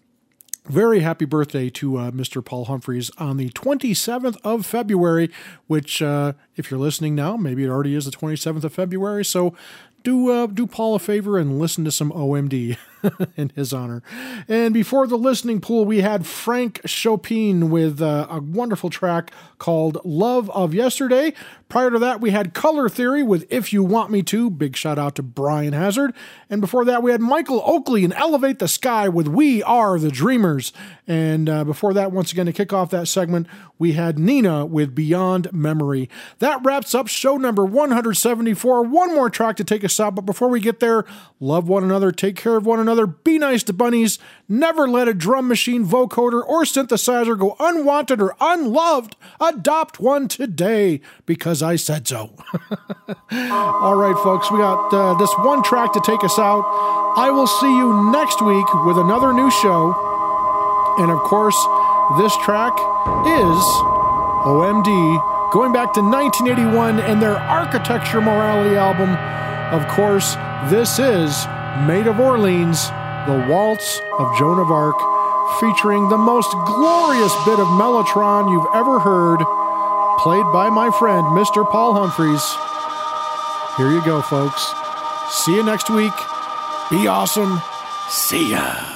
very happy birthday to uh, Mr. Paul Humphreys on the 27th of February, which, uh, if you're listening now, maybe it already is the 27th of February. So do uh, do Paul a favor and listen to some OMD in his honor. And before the listening pool, we had Frank Chopin with uh, a wonderful track called Love of Yesterday. Prior to that, we had Color Theory with If You Want Me To. Big shout out to Brian Hazard. And before that, we had Michael Oakley and Elevate the Sky with We Are the Dreamers. And uh, before that, once again, to kick off that segment, we had Nina with Beyond Memory. That wraps up show number 174. One more track to take us out. But before we get there, love one another, take care of one another another, be nice to bunnies. Never let a drum machine, vocoder, or synthesizer go unwanted or unloved. Adopt one today because I said so. All right, folks, we got uh, this one track to take us out. I will see you next week with another new show. And of course, this track is OMD, going back to 1981 and their Architecture Morality album. Of course, this is Maid of Orleans, The Waltz of Joan of Arc, featuring the most glorious bit of Mellotron you've ever heard, played by my friend, Mr. Paul Humphreys. Here you go, folks. See you next week. Be awesome. See ya.